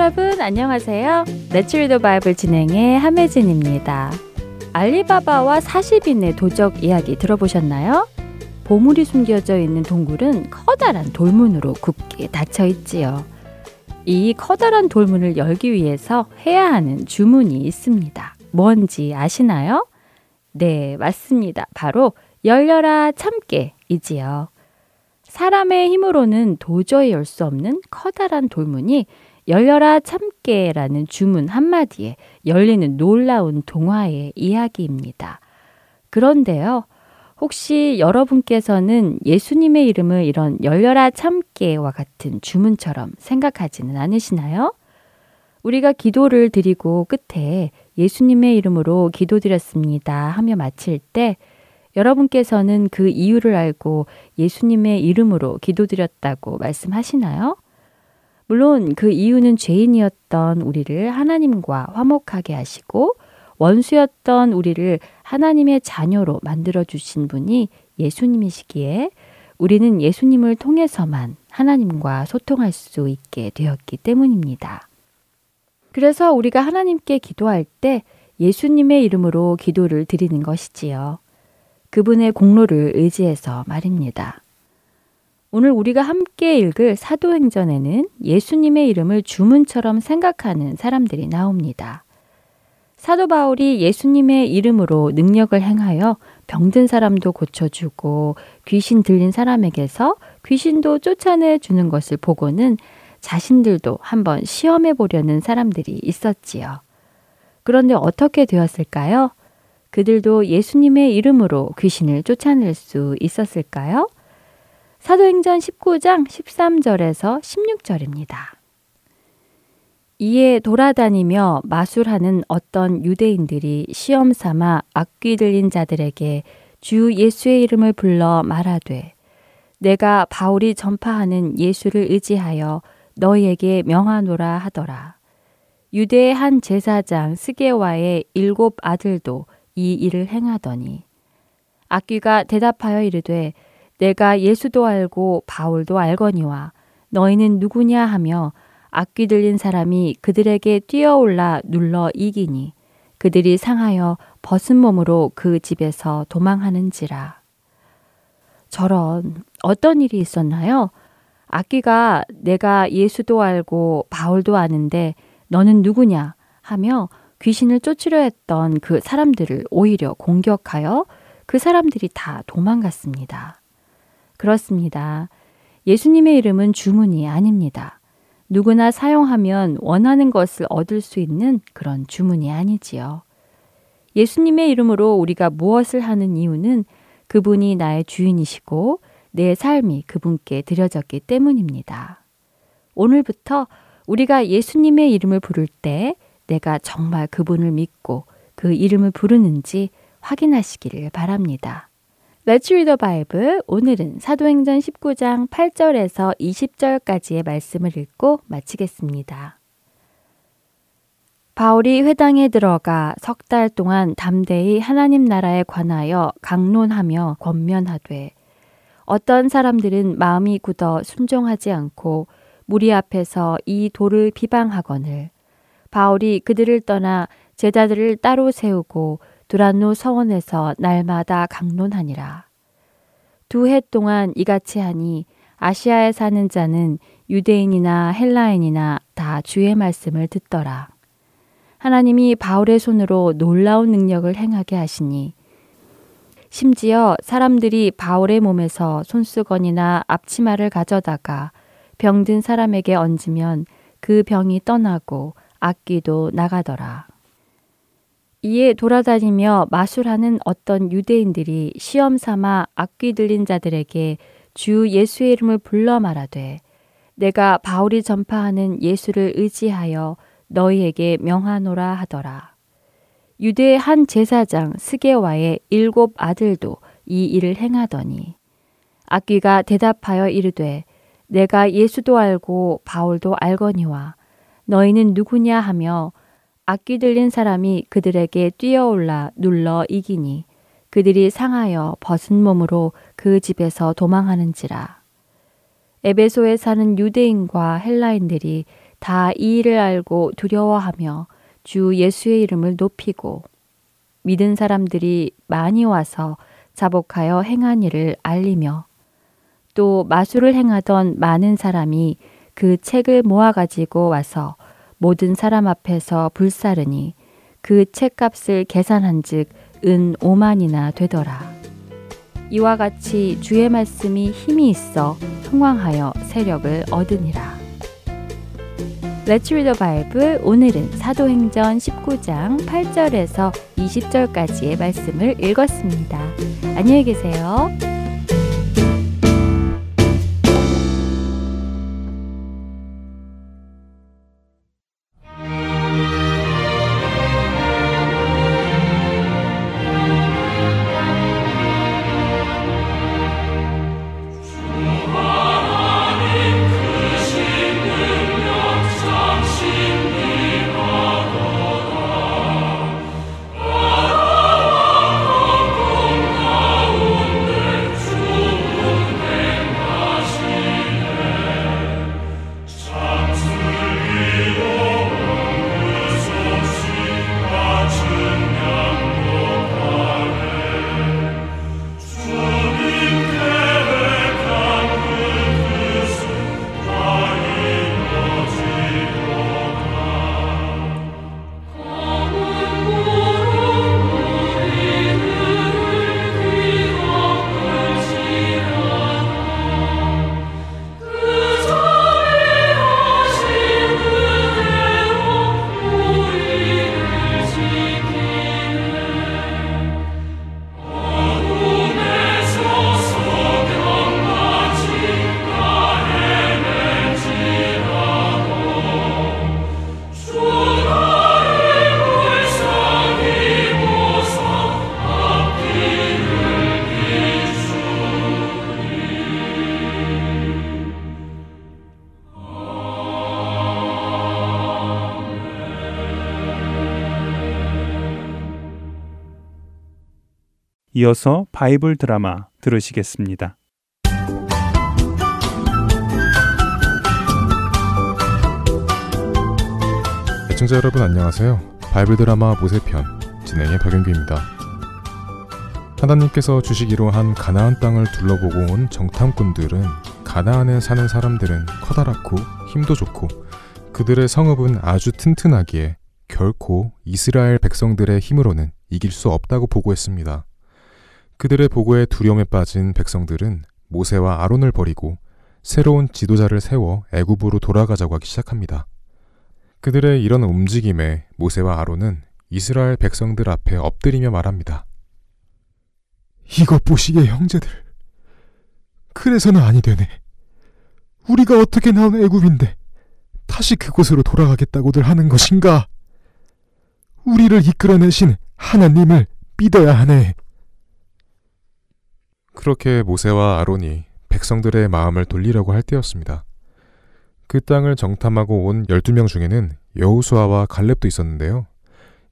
여러분 안녕하세요. The Bible 진행의 함혜진입니다. 알리바바와 40인의 도적 이야기 들어보셨나요? 보물이 숨겨져 있는 동굴은 커다란 돌문으로 굳게 닫혀 있지요. 이 커다란 돌문을 열기 위해서 해야 하는 주문이 있습니다. 뭔지 아시나요? 네, 맞습니다. 바로 열려라 참깨이지요. 사람의 힘으로는 도저히 열 수 없는 커다란 돌문이 열려라 참깨라는 주문 한마디에 열리는 놀라운 동화의 이야기입니다. 그런데요, 혹시 여러분께서는 예수님의 이름을 이런 열려라 참깨와 같은 주문처럼 생각하지는 않으시나요? 우리가 기도를 드리고 끝에 예수님의 이름으로 기도드렸습니다 하며 마칠 때 여러분께서는 그 이유를 알고 예수님의 이름으로 기도드렸다고 말씀하시나요? 물론 그 이유는 죄인이었던 우리를 하나님과 화목하게 하시고 원수였던 우리를 하나님의 자녀로 만들어 주신 분이 예수님이시기에 우리는 예수님을 통해서만 하나님과 소통할 수 있게 되었기 때문입니다. 그래서 우리가 하나님께 기도할 때 예수님의 이름으로 기도를 드리는 것이지요. 그분의 공로를 의지해서 말입니다. 오늘 우리가 함께 읽을 사도행전에는 예수님의 이름을 주문처럼 생각하는 사람들이 나옵니다. 사도 바울이 예수님의 이름으로 능력을 행하여 병든 사람도 고쳐주고 귀신 들린 사람에게서 귀신도 쫓아내 주는 것을 보고는 자신들도 한번 시험해 보려는 사람들이 있었지요. 그런데 어떻게 되었을까요? 그들도 예수님의 이름으로 귀신을 쫓아낼 수 있었을까요? 사도행전 19장 13절에서 16절입니다. 이에 돌아다니며 마술하는 어떤 유대인들이 시험 삼아 악귀 들린 자들에게 주 예수의 이름을 불러 말하되 내가 바울이 전파하는 예수를 의지하여 너희에게 명하노라 하더라. 유대의 한 제사장 스게와의 일곱 아들도 이 일을 행하더니 악귀가 대답하여 이르되 내가 예수도 알고 바울도 알거니와 너희는 누구냐 하며 악귀 들린 사람이 그들에게 뛰어올라 눌러 이기니 그들이 상하여 벗은 몸으로 그 집에서 도망하는지라. 저런 어떤 일이 있었나요? 악귀가 내가 예수도 알고 바울도 아는데 너는 누구냐 하며 귀신을 쫓으려 했던 그 사람들을 오히려 공격하여 그 사람들이 다 도망갔습니다. 그렇습니다. 예수님의 이름은 주문이 아닙니다. 누구나 사용하면 원하는 것을 얻을 수 있는 그런 주문이 아니지요. 예수님의 이름으로 우리가 무엇을 하는 이유는 그분이 나의 주인이시고 내 삶이 그분께 드려졌기 때문입니다. 오늘부터 우리가 예수님의 이름을 부를 때 내가 정말 그분을 믿고 그 이름을 부르는지 확인하시기를 바랍니다. Let's read the Bible. 오늘은 사도행전 19장 8절에서 20절까지의 말씀을 읽고 마치겠습니다. 바울이 회당에 들어가 석 달 동안 담대히 하나님 나라에 관하여 강론하며 권면하되 어떤 사람들은 마음이 굳어 순종하지 않고 무리 앞에서 이 돌을 비방하거늘 바울이 그들을 떠나 제자들을 따로 세우고 두란노 서원에서 날마다 강론하니라. 두 해 동안 이같이 하니 아시아에 사는 자는 유대인이나 헬라인이나 다 주의 말씀을 듣더라. 하나님이 바울의 손으로 놀라운 능력을 행하게 하시니 심지어 사람들이 바울의 몸에서 손수건이나 앞치마를 가져다가 병든 사람에게 얹으면 그 병이 떠나고 악귀도 나가더라. 이에 돌아다니며 마술하는 어떤 유대인들이 시험 삼아 악귀 들린 자들에게 주 예수의 이름을 불러 말하되 내가 바울이 전파하는 예수를 의지하여 너희에게 명하노라 하더라. 유대의 한 제사장 스게와의 일곱 아들도 이 일을 행하더니 악귀가 대답하여 이르되 내가 예수도 알고 바울도 알거니와 너희는 누구냐 하며 악기 들린 사람이 그들에게 뛰어올라 눌러 이기니 그들이 상하여 벗은 몸으로 그 집에서 도망하는지라. 에베소에 사는 유대인과 헬라인들이 다 이 일을 알고 두려워하며 주 예수의 이름을 높이고 믿은 사람들이 많이 와서 자복하여 행한 일을 알리며 또 마술을 행하던 많은 사람이 그 책을 모아가지고 와서 모든 사람 앞에서 불사르니 그 책값을 계산한즉 은 5만이나 되더라. 이와 같이 주의 말씀이 힘이 있어 흥왕하여 세력을 얻으니라. Let's read the Bible. 오늘은 사도행전 19장 8절에서 20절까지의 말씀을 읽었습니다. 안녕히 계세요. 이어서 바이블 드라마 들으시겠습니다. 애청자 여러분 안녕하세요. 바이블 드라마 모세편 진행의 박영규입니다. 하나님께서 주시기로 한 가나안 땅을 둘러보고 온 정탐꾼들은 가나안에 사는 사람들은 커다랗고 힘도 좋고 그들의 성읍은 아주 튼튼하기에 결코 이스라엘 백성들의 힘으로는 이길 수 없다고 보고했습니다. 그들의 보고에 두려움에 빠진 백성들은 모세와 아론을 버리고 새로운 지도자를 세워 애굽으로 돌아가자고 하기 시작합니다. 그들의 이런 움직임에 모세와 아론은 이스라엘 백성들 앞에 엎드리며 말합니다. 이것 보시게 형제들. 그래서는 아니 되네. 우리가 어떻게 나온 애굽인데 다시 그곳으로 돌아가겠다고들 하는 것인가? 우리를 이끌어내신 하나님을 믿어야 하네. 그렇게 모세와 아론이 백성들의 마음을 돌리려고 할 때였습니다. 그 땅을 정탐하고 온 12명 중에는 여우수아와 갈렙도 있었는데요.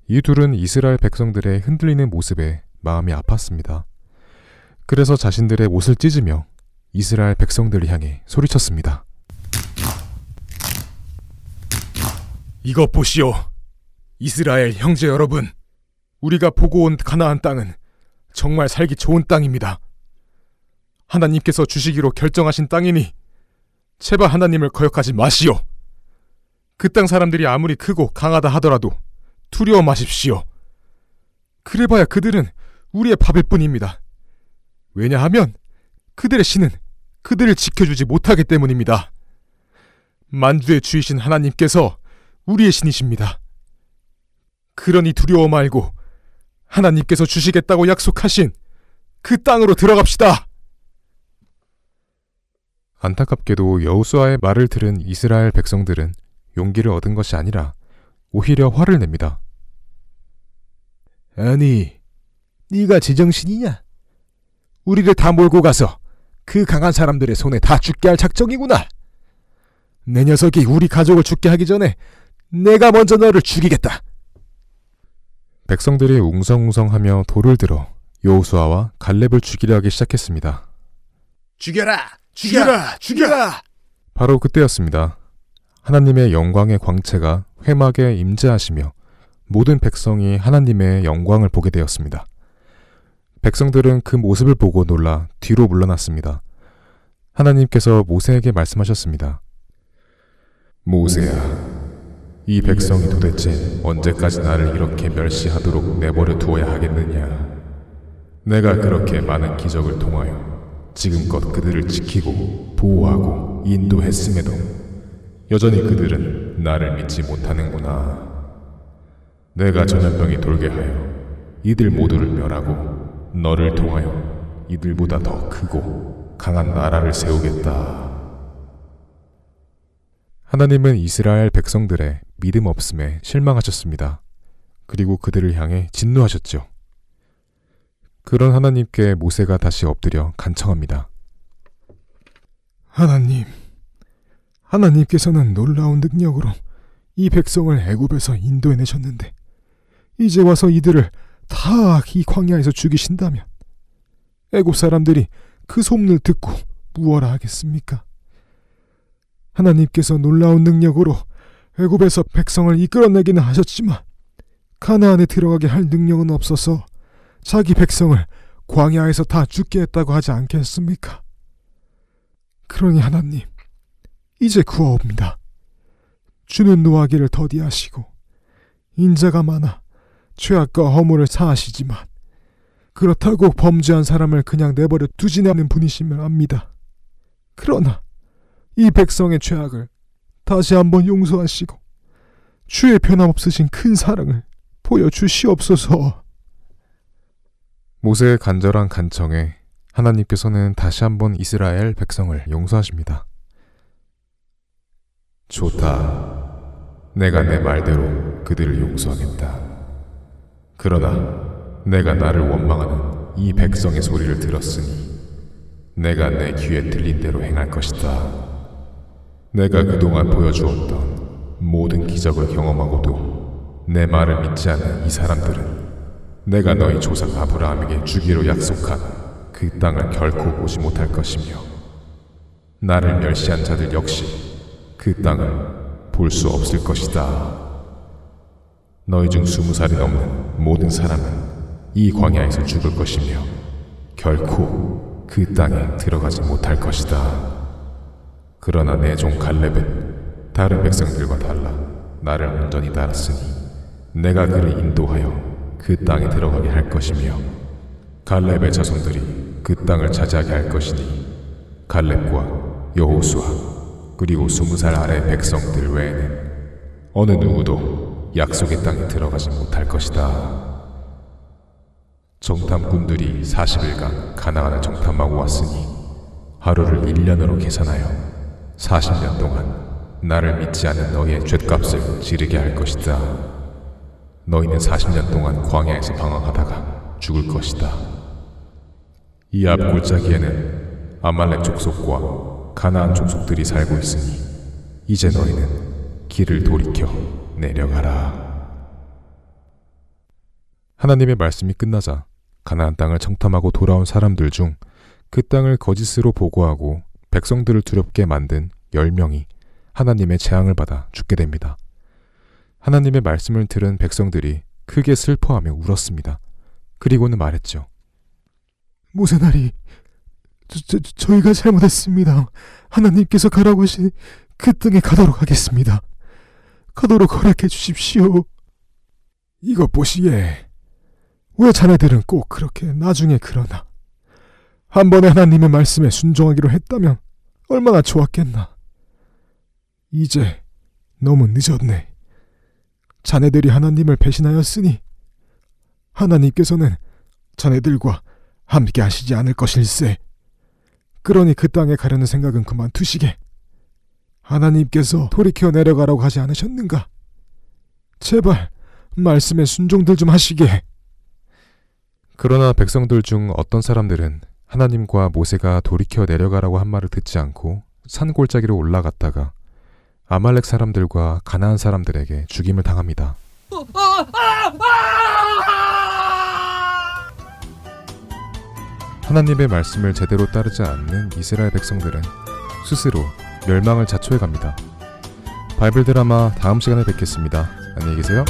이 둘은 이스라엘 백성들의 흔들리는 모습에 마음이 아팠습니다. 그래서 자신들의 옷을 찢으며 이스라엘 백성들을 향해 소리쳤습니다. 이것 보시오. 이스라엘 형제 여러분. 우리가 보고 온 가나안 땅은 정말 살기 좋은 땅입니다. 하나님께서 주시기로 결정하신 땅이니 제발 하나님을 거역하지 마시오. 그 땅 사람들이 아무리 크고 강하다 하더라도 두려워 마십시오. 그래봐야 그들은 우리의 밥일 뿐입니다. 왜냐하면 그들의 신은 그들을 지켜주지 못하기 때문입니다. 만주의 주이신 하나님께서 우리의 신이십니다. 그러니 두려워 말고 하나님께서 주시겠다고 약속하신 그 땅으로 들어갑시다. 안타깝게도 여우수아의 말을 들은 이스라엘 백성들은 용기를 얻은 것이 아니라 오히려 화를 냅니다. 아니, 네가 제정신이냐? 우리를 다 몰고 가서 그 강한 사람들의 손에 다 죽게 할 작정이구나. 내 녀석이 우리 가족을 죽게 하기 전에 내가 먼저 너를 죽이겠다. 백성들이 웅성웅성하며 돌을 들어 여호수아와 갈렙을 죽이려 하기 시작했습니다. 죽여라! 죽여라! 죽여라! 바로 그때였습니다. 하나님의 영광의 광채가 회막에 임재하시며 모든 백성이 하나님의 영광을 보게 되었습니다. 백성들은 그 모습을 보고 놀라 뒤로 물러났습니다. 하나님께서 모세에게 말씀하셨습니다. 모세야, 이 백성이 도대체 언제까지 나를 이렇게 멸시하도록 내버려 두어야 하겠느냐? 내가 그렇게 많은 기적을 통하여 지금껏 그들을 지키고 보호하고 인도했음에도 여전히 그들은 나를 믿지 못하는구나. 내가 전염병이 돌게 하여 이들 모두를 멸하고 너를 통하여 이들보다 더 크고 강한 나라를 세우겠다. 하나님은 이스라엘 백성들의 믿음 없음에 실망하셨습니다. 그리고 그들을 향해 진노하셨죠. 그런 하나님께 모세가 다시 엎드려 간청합니다. 하나님, 하나님께서는 놀라운 능력으로 이 백성을 애굽에서 인도해내셨는데 이제 와서 이들을 다 이 광야에서 죽이신다면 애굽 사람들이 그 소문을 듣고 무엇라 하겠습니까? 하나님께서 놀라운 능력으로 애굽에서 백성을 이끌어내기는 하셨지만 가나안에 들어가게 할 능력은 없어서 자기 백성을 광야에서 다 죽게 했다고 하지 않겠습니까? 그러니 하나님, 이제 구하옵니다. 주는 노하기를 더디하시고 인자가 많아 죄악과 허물을 사하시지만 그렇다고 범죄한 사람을 그냥 내버려 두지 않는 분이심을 압니다. 그러나 이 백성의 죄악을 다시 한번 용서하시고 주의 변함없으신 큰 사랑을 보여주시옵소서. 모세의 간절한 간청에 하나님께서는 다시 한번 이스라엘 백성을 용서하십니다. 좋다. 내가 내 말대로 그들을 용서하겠다. 그러나 내가 나를 원망하는 이 백성의 소리를 들었으니 내가 내 귀에 들린 대로 행할 것이다. 내가 그동안 보여주었던 모든 기적을 경험하고도 내 말을 믿지 않는 이 사람들은 내가 너희 조상 아브라함에게 주기로 약속한 그 땅을 결코 보지 못할 것이며 나를 멸시한 자들 역시 그 땅을 볼 수 없을 것이다. 너희 중 스무 살이 넘는 모든 사람은 이 광야에서 죽을 것이며 결코 그 땅에 들어가지 못할 것이다. 그러나 내 종 갈렙은 다른 백성들과 달라 나를 온전히 따랐으니 내가 그를 인도하여 그 땅에 들어가게 할 것이며 갈렙의 자손들이 그 땅을 차지하게 할 것이니 갈렙과 여호수아 그리고 스무 살 아래 백성들 외에는 어느 누구도 약속의 땅에 들어가지 못할 것이다. 정탐꾼들이 40일간 가나안을 정탐하고 왔으니 하루를 1년으로 계산하여 40년 동안 나를 믿지 않는 너희의 죗값을 지르게 할 것이다. 너희는 40년 동안 광야에서 방황하다가 죽을 것이다. 이 앞 골짜기에는 아말렉 족속과 가나안 족속들이 살고 있으니 이제 너희는 길을 돌이켜 내려가라. 하나님의 말씀이 끝나자 가나안 땅을 청탐하고 돌아온 사람들 중 그 땅을 거짓으로 보고하고 백성들을 두렵게 만든 10명이 하나님의 재앙을 받아 죽게 됩니다. 하나님의 말씀을 들은 백성들이 크게 슬퍼하며 울었습니다. 그리고는 말했죠. 모세나리, 저, 저, 희가 잘못했습니다. 하나님께서 가라고 하신 그 땅에 가도록 하겠습니다. 가도록 허락해 주십시오. 이것 보시게. 왜 자네들은 꼭 그렇게 나중에 그러나. 한 번에 하나님의 말씀에 순종하기로 했다면 얼마나 좋았겠나. 이제 너무 늦었네. 자네들이 하나님을 배신하였으니 하나님께서는 자네들과 함께 하시지 않을 것일세. 그러니 그 땅에 가려는 생각은 그만두시게. 하나님께서 돌이켜 내려가라고 하지 않으셨는가? 제발 말씀에 순종들 좀 하시게. 그러나 백성들 중 어떤 사람들은 하나님과 모세가 돌이켜 내려가라고 한 말을 듣지 않고 산 골짜기로 올라갔다가 아말렉 사람들과 가나안 사람들에게 죽임을 당합니다. 하나님의 말씀을 제대로 따르지 않는 이스라엘 백성들은 스스로 멸망을 자초해 갑니다. 바이블 드라마 다음 시간에 뵙겠습니다. 안녕히 계세요.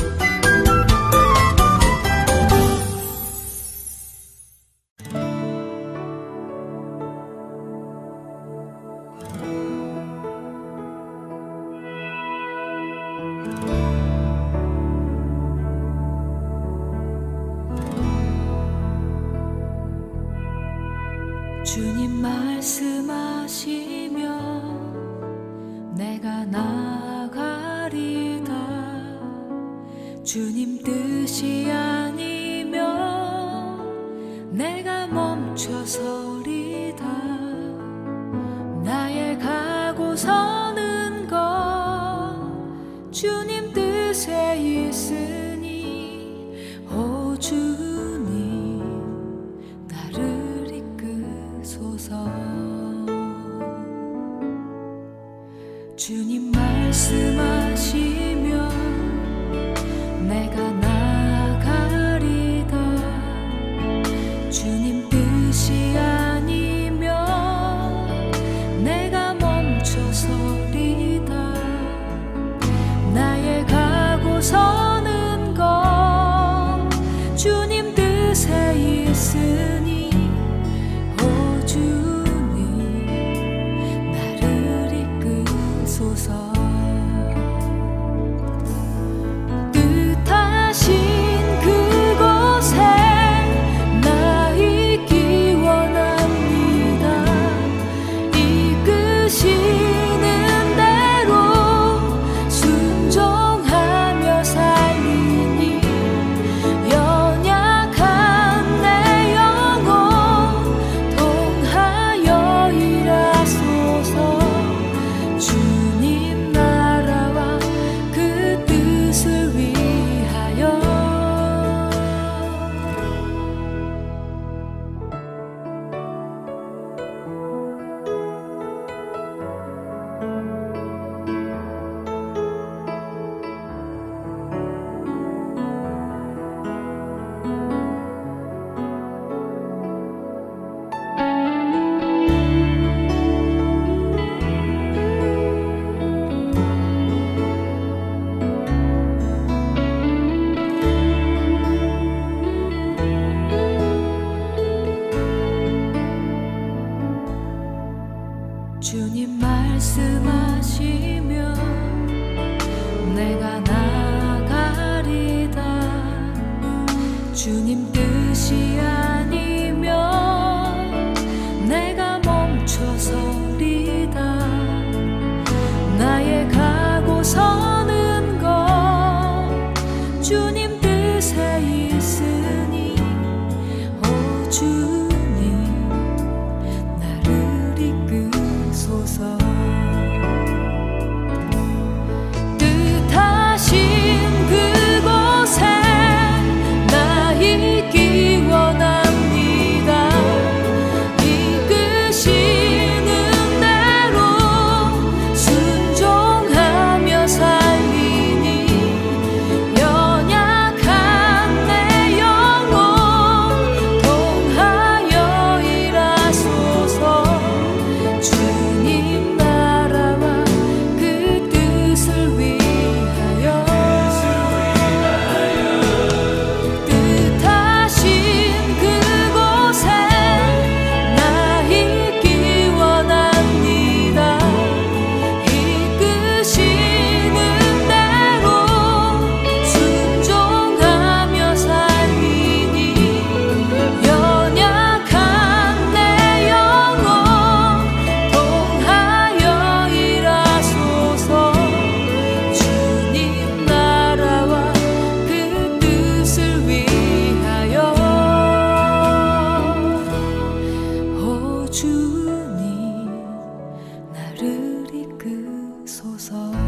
诉说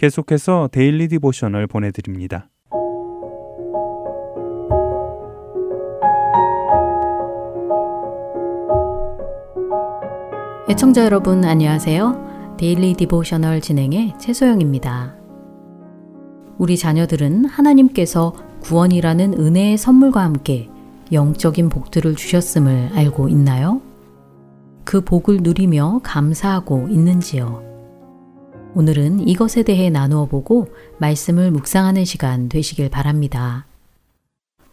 계속해서 Daily Devotional 보내드립니다. 애청자 여러분 안녕하세요. Daily Devotional 진행의 최소영입니다. 우리 자녀들은 하나님께서 구원이라는 은혜의 선물과 함께 영적인 복들을 주셨음을 알고 있나요? 그 복을 누리며 감사하고 있는지요? 오늘은 이것에 대해 나누어 보고 말씀을 묵상하는 시간 되시길 바랍니다.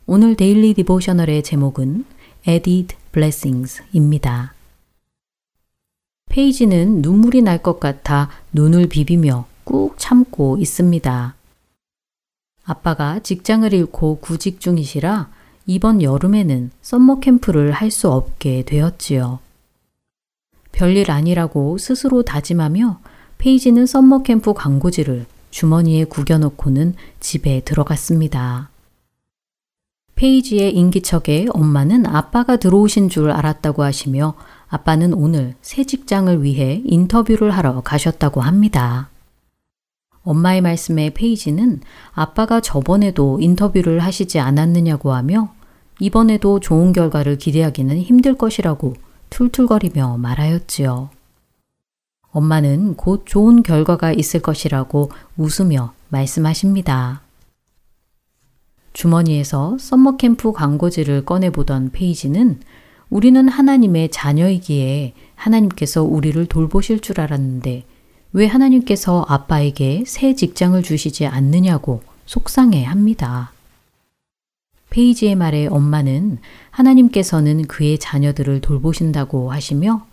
오늘 daily devotional의 제목은 Added Blessings입니다. 페이지는 눈물이 날 것 같아 눈을 비비며 꾹 참고 있습니다. 아빠가 직장을 잃고 구직 중이시라 이번 여름에는 summer camp를 할 수 없게 되었지요. 별일 아니라고 스스로 다짐하며 페이지는 summer camp 광고지를 주머니에 구겨놓고는 집에 들어갔습니다. 페이지의 인기척에 엄마는 아빠가 들어오신 줄 알았다고 하시며 아빠는 오늘 새 직장을 위해 인터뷰를 하러 가셨다고 합니다. 엄마의 말씀에 페이지는 아빠가 저번에도 인터뷰를 하시지 않았느냐고 하며 이번에도 좋은 결과를 기대하기는 힘들 것이라고 툴툴거리며 말하였지요. 엄마는 곧 좋은 결과가 있을 것이라고 웃으며 말씀하십니다. 주머니에서 썸머캠프 광고지를 꺼내보던 페이지는 우리는 하나님의 자녀이기에 하나님께서 우리를 돌보실 줄 알았는데 왜 하나님께서 아빠에게 새 직장을 주시지 않느냐고 속상해 합니다. 페이지의 말에 엄마는 하나님께서는 그의 자녀들을 돌보신다고 하시며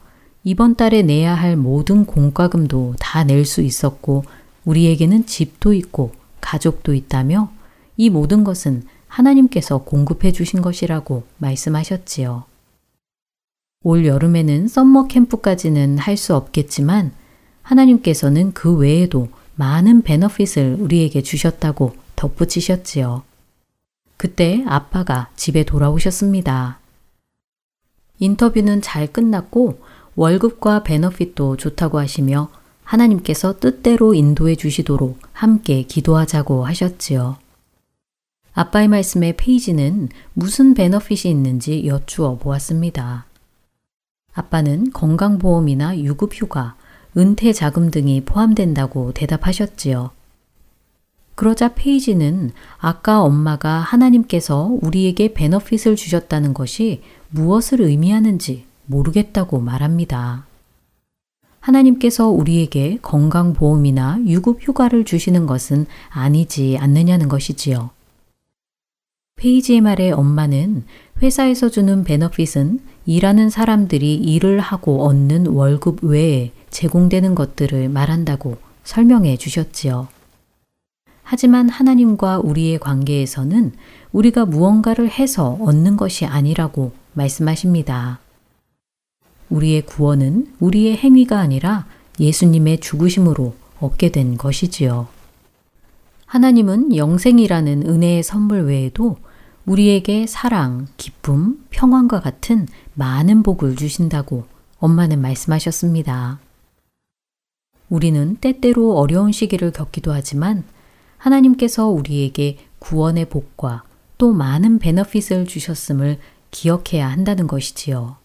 이번 달에 내야 할 모든 공과금도 다 낼 수 있었고 우리에게는 집도 있고 가족도 있다며 이 모든 것은 하나님께서 공급해 주신 것이라고 말씀하셨지요. 올 여름에는 썸머 캠프까지는 할 수 없겠지만 하나님께서는 그 외에도 많은 베너핏을 우리에게 주셨다고 덧붙이셨지요. 그때 아빠가 집에 돌아오셨습니다. 인터뷰는 잘 끝났고 월급과 베너핏도 좋다고 하시며 하나님께서 뜻대로 인도해 주시도록 함께 기도하자고 하셨지요. 아빠의 말씀에 페이지는 무슨 베너핏이 있는지 여쭈어 보았습니다. 아빠는 건강보험이나 유급휴가, 은퇴 자금 등이 포함된다고 대답하셨지요. 그러자 페이지는 아까 엄마가 하나님께서 우리에게 베너핏을 주셨다는 것이 무엇을 의미하는지 모르겠다고 말합니다. 하나님께서 우리에게 건강보험이나 유급휴가를 주시는 것은 아니지 않느냐는 것이지요. 페이지의 말에 엄마는 회사에서 주는 베너핏은 일하는 사람들이 일을 하고 얻는 월급 외에 제공되는 것들을 말한다고 설명해 주셨지요. 하지만 하나님과 우리의 관계에서는 우리가 무언가를 해서 얻는 것이 아니라고 말씀하십니다. 우리의 구원은 우리의 행위가 아니라 예수님의 죽으심으로 얻게 된 것이지요. 하나님은 영생이라는 은혜의 선물 외에도 우리에게 사랑, 기쁨, 평안과 같은 많은 복을 주신다고 엄마는 말씀하셨습니다. 우리는 때때로 어려운 시기를 겪기도 하지만 하나님께서 우리에게 구원의 복과 또 많은 베너핏을 주셨음을 기억해야 한다는 것이지요.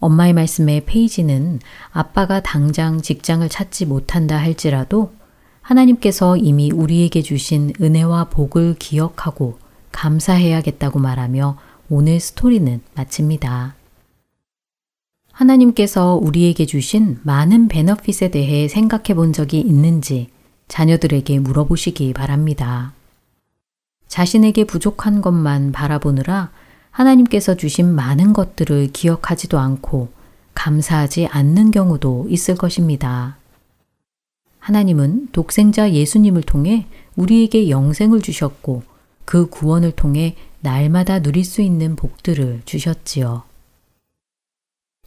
엄마의 말씀의 페이지는 아빠가 당장 직장을 찾지 못한다 할지라도 하나님께서 이미 우리에게 주신 은혜와 복을 기억하고 감사해야겠다고 말하며 오늘 스토리는 마칩니다. 하나님께서 우리에게 주신 많은 베너핏에 대해 생각해 본 적이 있는지 자녀들에게 물어보시기 바랍니다. 자신에게 부족한 것만 바라보느라 하나님께서 주신 많은 것들을 기억하지도 않고 감사하지 않는 경우도 있을 것입니다. 하나님은 독생자 예수님을 통해 우리에게 영생을 주셨고 그 구원을 통해 날마다 누릴 수 있는 복들을 주셨지요.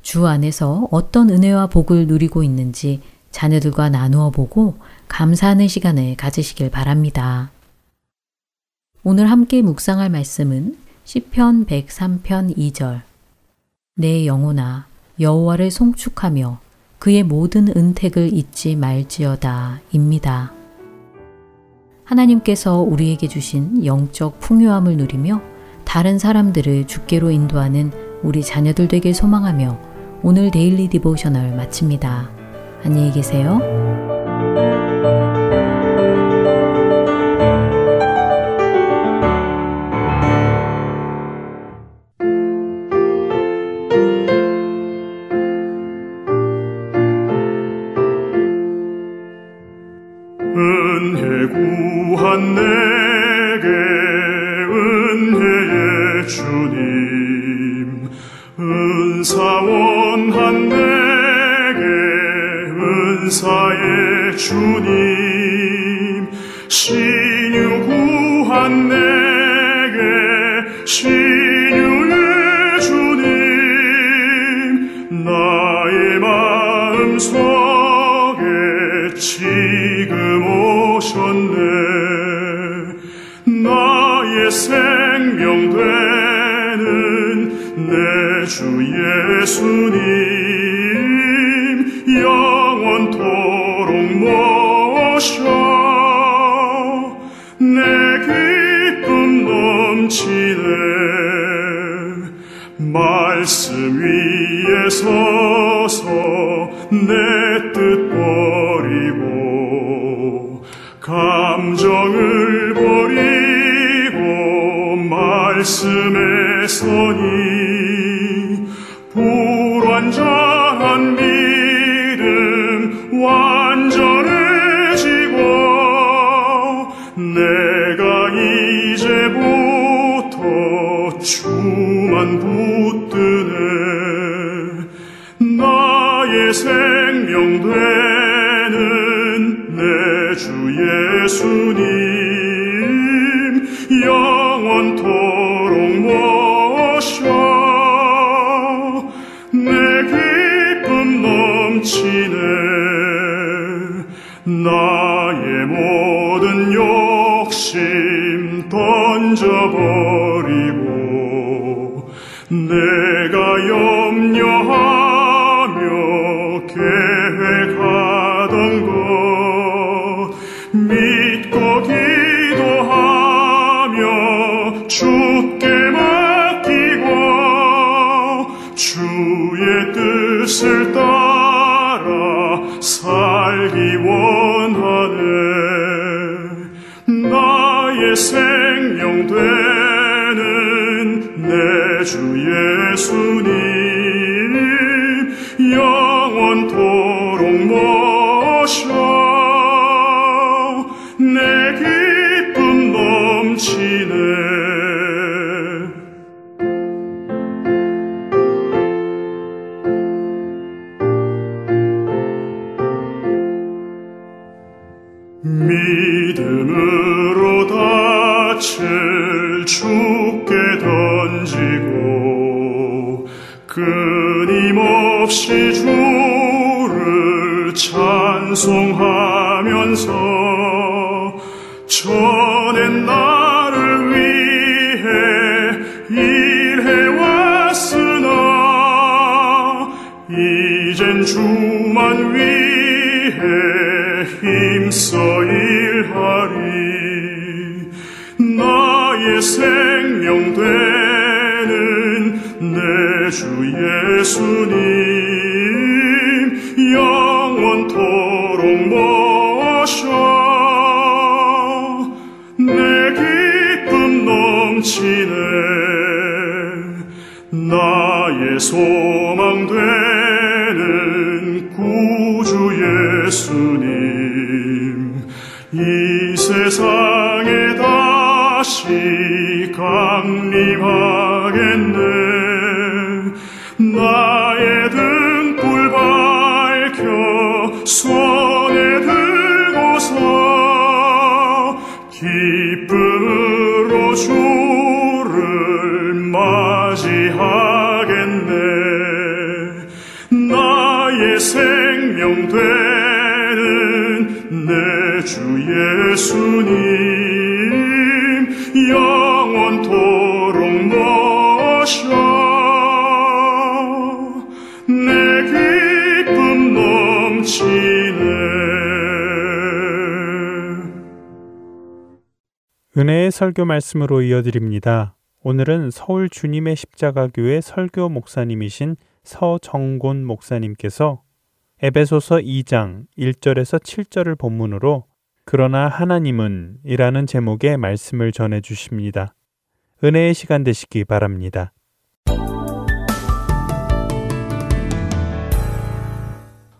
주 안에서 어떤 은혜와 복을 누리고 있는지 자녀들과 나누어 보고 감사하는 시간을 가지시길 바랍니다. 오늘 함께 묵상할 말씀은 시편 103편 2절 내 영혼아 여호와를 송축하며 그의 모든 은택을 잊지 말지어다 입니다. 하나님께서 우리에게 주신 영적 풍요함을 누리며 다른 사람들을 주께로 인도하는 우리 자녀들 되길 소망하며 오늘 daily devotional 마칩니다. 안녕히 계세요. 버리고 내가 염 찬송하면서 전엔 나를 위해 일해왔으나 이젠 주만 위해 힘써 일하리. 나의 생명 되는 내 주 예수님 나의 소망 되는 구주 예수님 이 세상에 다시 강림하겠네. 나의 등불 밝혀 손에 들고서 기쁨으로 주 예수님 영원토록 모셔 내 기쁨 넘치네 은혜의 설교 말씀으로 이어드립니다. 오늘은 서울 주님의 십자가교회 설교 목사님이신 서정곤 목사님께서 에베소서 2장 1절에서 7절을 본문으로 그러나 하나님은 이라는 제목의 말씀을 전해 주십니다. 은혜의 시간 되시기 바랍니다.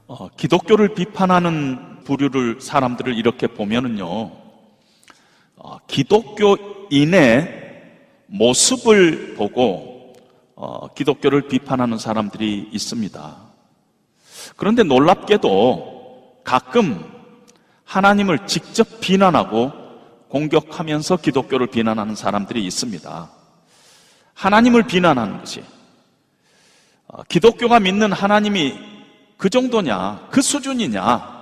어, 기독교를 비판하는 부류를 사람들을 이렇게 보면은요, 어, 기독교인의 모습을 보고 어, 기독교를 비판하는 사람들이 있습니다. 그런데 놀랍게도 가끔 하나님을 직접 비난하고 공격하면서 기독교를 비난하는 사람들이 있습니다. 하나님을 비난하는 것이 어, 기독교가 믿는 하나님이 그 정도냐, 그 수준이냐,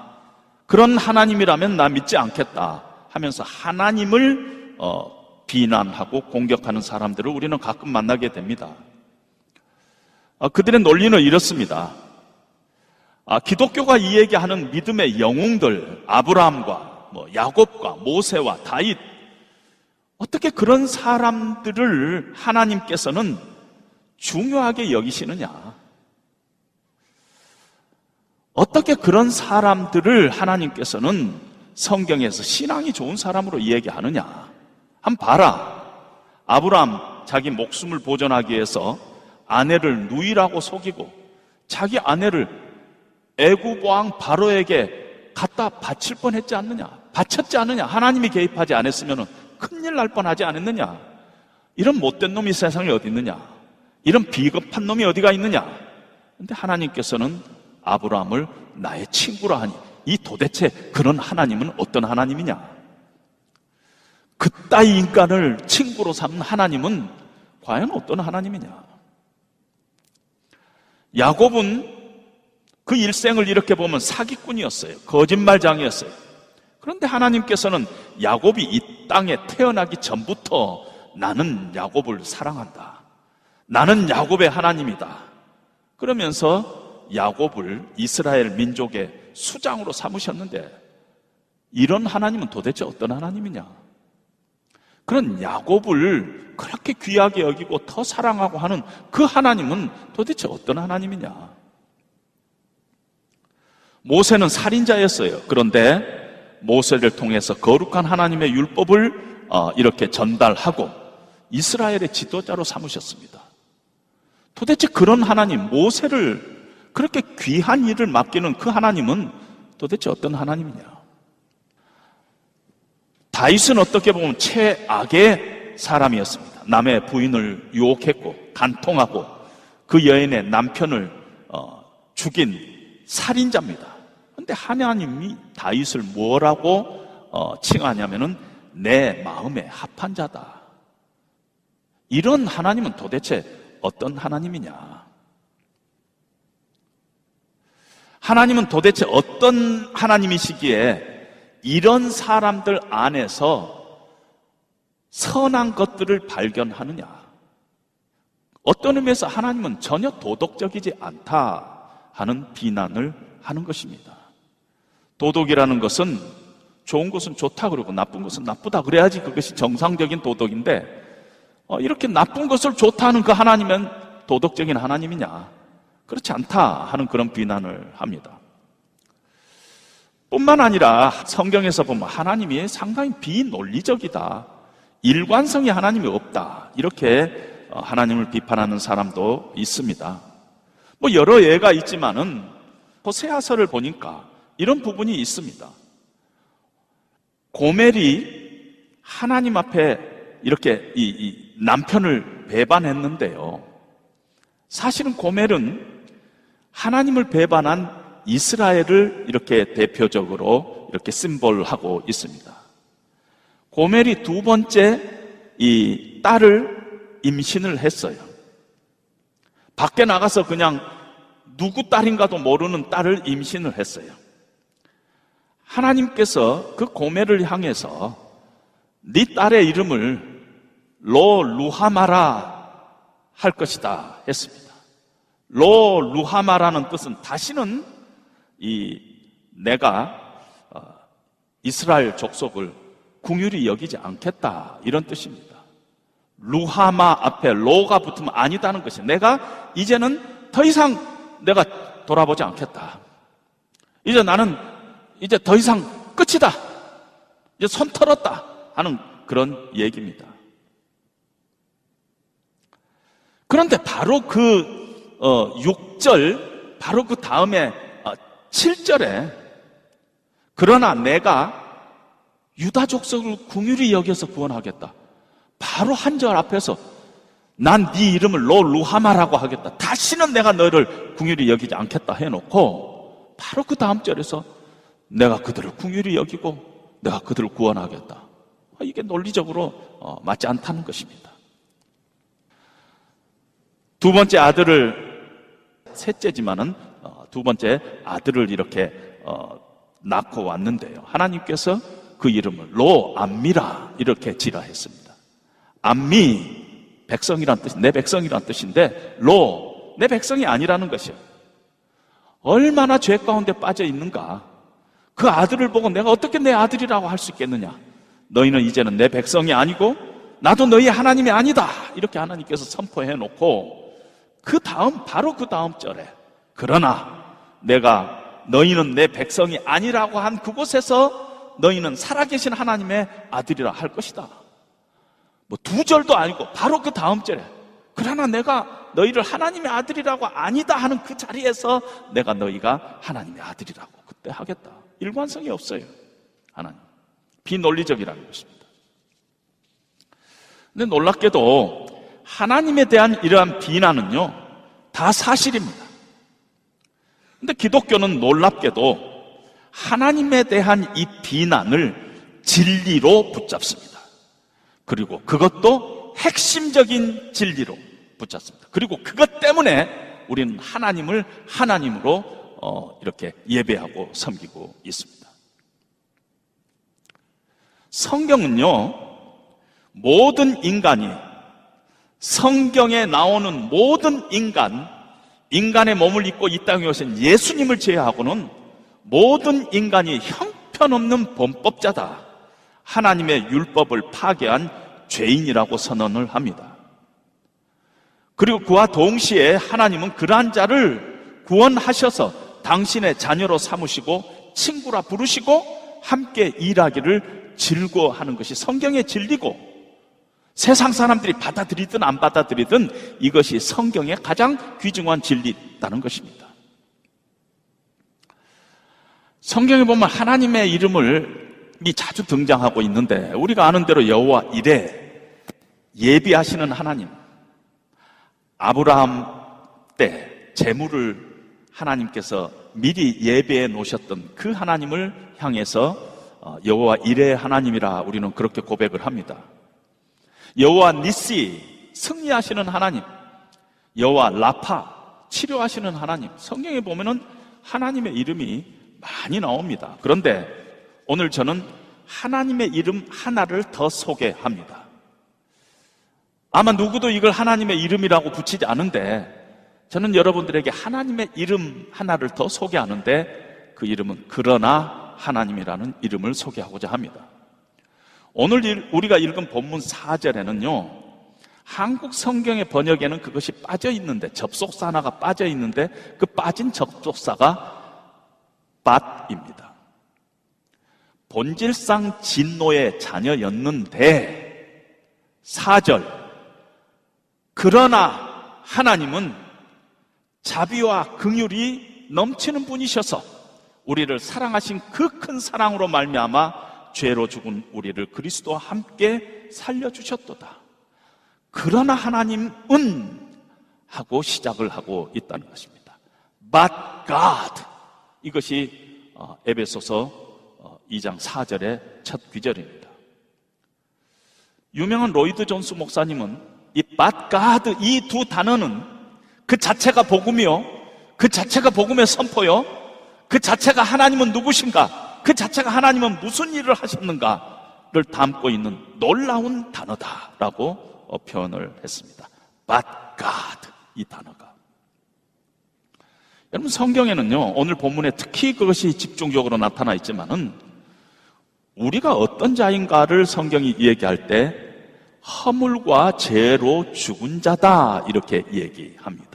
그런 하나님이라면 나 믿지 않겠다 하면서 하나님을 어, 비난하고 공격하는 사람들을 우리는 가끔 만나게 됩니다. 어, 그들의 논리는 이렇습니다. 아, 기독교가 이야기하는 믿음의 영웅들, 아브라함과 뭐 야곱과 모세와 다윗, 어떻게 그런 사람들을 하나님께서는 중요하게 여기시느냐? 어떻게 그런 사람들을 하나님께서는 성경에서 신앙이 좋은 사람으로 이야기하느냐? 한번 봐라. 아브라함 자기 목숨을 보존하기 위해서 아내를 누이라고 속이고 자기 아내를 애굽 왕 바로에게 갖다 바칠 뻔했지 않느냐? 바쳤지 않느냐? 하나님이 개입하지 않았으면 큰일 날 뻔하지 않았느냐? 이런 못된 놈이 세상에 어디 있느냐? 이런 비겁한 놈이 어디가 있느냐? 근데 하나님께서는 아브라함을 나의 친구라 하니 이 도대체 그런 하나님은 어떤 하나님이냐? 그따위 인간을 친구로 삼는 하나님은 과연 어떤 하나님이냐? 야곱은 그 일생을 이렇게 보면 사기꾼이었어요. 거짓말장이었어요. 그런데 하나님께서는 야곱이 이 땅에 태어나기 전부터 나는 야곱을 사랑한다. 나는 야곱의 하나님이다. 그러면서 야곱을 이스라엘 민족의 수장으로 삼으셨는데 이런 하나님은 도대체 어떤 하나님이냐? 그런 야곱을 그렇게 귀하게 여기고 더 사랑하고 하는 그 하나님은 도대체 어떤 하나님이냐? 모세는 살인자였어요. 그런데 모세를 통해서 거룩한 하나님의 율법을 어, 이렇게 전달하고 이스라엘의 지도자로 삼으셨습니다. 도대체 그런 하나님, 모세를 그렇게 귀한 일을 맡기는 그 하나님은 도대체 어떤 하나님이냐? 다윗은 어떻게 보면 최악의 사람이었습니다. 남의 부인을 유혹했고 간통하고 그 여인의 남편을 어, 죽인 살인자입니다. 근데 하나님이 다윗을 뭐라고 어, 칭하냐면은 내 마음에 합한 자다. 이런 하나님은 도대체 어떤 하나님이냐? 하나님은 도대체 어떤 하나님이시기에 이런 사람들 안에서 선한 것들을 발견하느냐? 어떤 의미에서 하나님은 전혀 도덕적이지 않다 하는 비난을 하는 것입니다. 도덕이라는 것은 좋은 것은 좋다 그러고 나쁜 것은 나쁘다 그래야지 그것이 정상적인 도덕인데 어, 이렇게 나쁜 것을 좋다 하는 그 하나님은 도덕적인 하나님이냐? 그렇지 않다 하는 그런 비난을 합니다. 뿐만 아니라 성경에서 보면 하나님이 상당히 비논리적이다. 일관성이 하나님이 없다. 이렇게 어, 하나님을 비판하는 사람도 있습니다. 뭐 여러 예가 있지만은 호세아서를 보니까 이런 부분이 있습니다. 고멜이 하나님 앞에 이렇게 이, 이 남편을 배반했는데요. 사실은 고멜은 하나님을 배반한 이스라엘을 이렇게 대표적으로 이렇게 심볼하고 있습니다. 고멜이 두 번째 이 딸을 임신을 했어요. 밖에 나가서 그냥 누구 딸인가도 모르는 딸을 임신을 했어요. 하나님께서 그 고멜을 향해서 네 딸의 이름을 로 루하마라 할 것이다 했습니다. 로 루하마라는 뜻은 다시는 이 내가 어, 이스라엘 족속을 궁휼히 여기지 않겠다 이런 뜻입니다. 루하마 앞에 로가 붙으면 아니다는 것이 내가 이제는 더 이상 내가 돌아보지 않겠다. 이제 나는 이제 더 이상 끝이다. 이제 손 털었다 하는 그런 얘기입니다. 그런데 바로 그 어, 6절 바로 그 다음에 어, 7절에 그러나 내가 유다 족속을 궁휼히 여겨서 구원하겠다. 바로 한 절 앞에서 난 네 이름을 로 루하마라고 하겠다. 다시는 내가 너를 궁휼히 여기지 않겠다 해놓고 바로 그 다음 절에서 내가 그들을 궁휼히 여기고 내가 그들을 구원하겠다. 아, 이게 논리적으로 어, 맞지 않다는 것입니다. 두 번째 아들을 셋째지만은 어, 두 번째 아들을 이렇게 어, 낳고 왔는데요. 하나님께서 그 이름을 로 암미라 이렇게 지라했습니다. 암미 백성이란 뜻, 내 백성이란 뜻인데 로 내 백성이 아니라는 것이요. 얼마나 죄 가운데 빠져 있는가? 그 아들을 보고 내가 어떻게 내 아들이라고 할 수 있겠느냐? 너희는 이제는 내 백성이 아니고 나도 너희 하나님이 아니다. 이렇게 하나님께서 선포해 놓고 그 다음 바로 그 다음 절에 그러나 내가 너희는 내 백성이 아니라고 한 그곳에서 너희는 살아계신 하나님의 아들이라 할 것이다. 뭐 두 절도 아니고 바로 그 다음 절에 그러나 내가 너희를 하나님의 아들이라고 아니다 하는 그 자리에서 내가 너희가 하나님의 아들이라고 그때 하겠다. 일관성이 없어요. 하나님. 비논리적이라는 것입니다. 근데 놀랍게도 하나님에 대한 이러한 비난은요, 다 사실입니다. 근데 기독교는 놀랍게도 하나님에 대한 이 비난을 진리로 붙잡습니다. 그리고 그것도 핵심적인 진리로 붙잡습니다. 그리고 그것 때문에 우리는 하나님을 하나님으로 어, 이렇게 예배하고 섬기고 있습니다. 성경은요, 모든 인간이 성경에 나오는 모든 인간, 인간의 몸을 입고 이 땅에 오신 예수님을 제외하고는 모든 인간이 형편없는 범법자다. 하나님의 율법을 파괴한 죄인이라고 선언을 합니다. 그리고 그와 동시에 하나님은 그러한 자를 구원하셔서 당신의 자녀로 삼으시고 친구라 부르시고 함께 일하기를 즐거워하는 것이 성경의 진리고 세상 사람들이 받아들이든 안 받아들이든 이것이 성경의 가장 귀중한 진리다는 것입니다. 성경에 보면 하나님의 이름을 이 자주 등장하고 있는데 우리가 아는 대로 여호와 이래 예비하시는 하나님 아브라함 때 재물을 하나님께서 미리 예배해 놓으셨던 그 하나님을 향해서 어, 여호와 이래 하나님이라 우리는 그렇게 고백을 합니다. 여호와 니시 승리하시는 하나님, 여호와 라파 치료하시는 하나님. 성경에 보면은 하나님의 이름이 많이 나옵니다. 그런데 오늘 저는 하나님의 이름 하나를 더 소개합니다. 아마 누구도 이걸 하나님의 이름이라고 붙이지 않은데 저는 여러분들에게 하나님의 이름 하나를 더 소개하는데 그 이름은 그러나 하나님이라는 이름을 소개하고자 합니다. 오늘 우리가 읽은 본문 4절에는요, 한국 성경의 번역에는 그것이 빠져 있는데 접속사 하나가 빠져 있는데 그 빠진 접속사가 밭입니다. 본질상 진노의 자녀였는데 사절 그러나 하나님은 자비와 긍휼이 넘치는 분이셔서 우리를 사랑하신 그 큰 사랑으로 말미암아 죄로 죽은 우리를 그리스도와 함께 살려 주셨도다. 그러나 하나님은 하고 시작을 하고 있다는 것입니다. But God 이것이 어, 에베소서 어, 2장 4절의 첫 귀절입니다. 유명한 로이드 존스 목사님은 이 But God 이 두 단어는 그 자체가 복음이요, 그 자체가 복음의 선포요, 그 자체가 하나님은 누구신가, 그 자체가 하나님은 무슨 일을 하셨는가를 담고 있는 놀라운 단어다라고 어, 표현을 했습니다. But God 이 단어가 여러분 성경에는요 오늘 본문에 특히 그것이 집중적으로 나타나 있지만은 우리가 어떤 자인가를 성경이 얘기할 때 허물과 죄로 죽은 자다 이렇게 얘기합니다.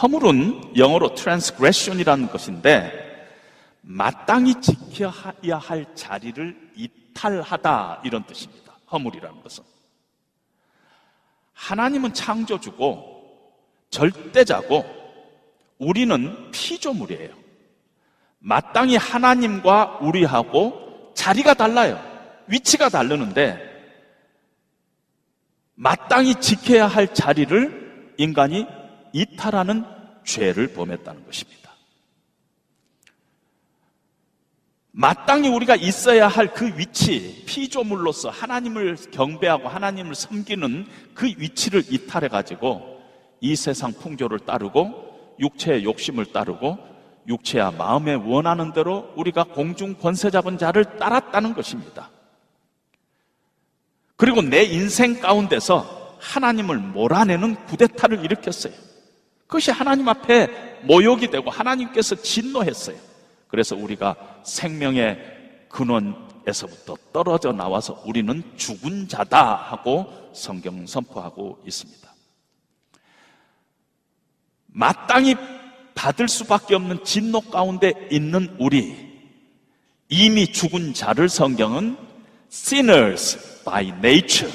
허물은 영어로 transgression이라는 것인데 마땅히 지켜야 할 자리를 이탈하다 이런 뜻입니다. 허물이라는 것은 하나님은 창조주고 절대자고 우리는 피조물이에요. 마땅히 하나님과 우리하고 자리가 달라요. 위치가 다르는데 마땅히 지켜야 할 자리를 인간이 이탈하는 죄를 범했다는 것입니다. 마땅히 우리가 있어야 할 그 위치, 피조물로서 하나님을 경배하고 하나님을 섬기는 그 위치를 이탈해 가지고 이 세상 풍조를 따르고 육체의 욕심을 따르고 육체와 마음에 원하는 대로 우리가 공중 권세 잡은 자를 따랐다는 것입니다. 그리고 내 인생 가운데서 하나님을 몰아내는 구데타를 일으켰어요. 그것이 하나님 앞에 모욕이 되고 하나님께서 진노했어요. 그래서 우리가 생명의 근원에서부터 떨어져 나와서 우리는 죽은 자다 하고 성경 선포하고 있습니다. 마땅히 받을 수밖에 없는 진노 가운데 있는 우리, 이미 죽은 자를 성경은 sinners by nature,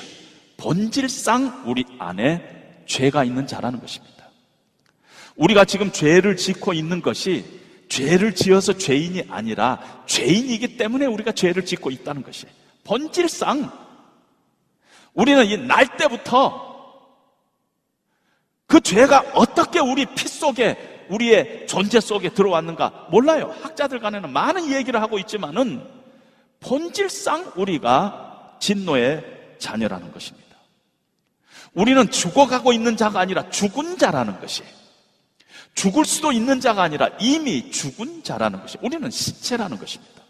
본질상 우리 안에 죄가 있는 자라는 것입니다. 우리가 지금 죄를 짓고 있는 것이 죄를 지어서 죄인이 아니라 죄인이기 때문에 우리가 죄를 짓고 있다는 것이에요. 본질상 우리는 이 날 때부터 그 죄가 어떻게 우리 피 속에 우리의 존재 속에 들어왔는가 몰라요. 학자들 간에는 많은 얘기를 하고 있지만은 본질상 우리가 진노의 자녀라는 것입니다. 우리는 죽어가고 있는 자가 아니라 죽은 자라는 것이에요. 죽을 수도 있는 자가 아니라 이미 죽은 자라는 것이 우리는 시체라는 것입니다.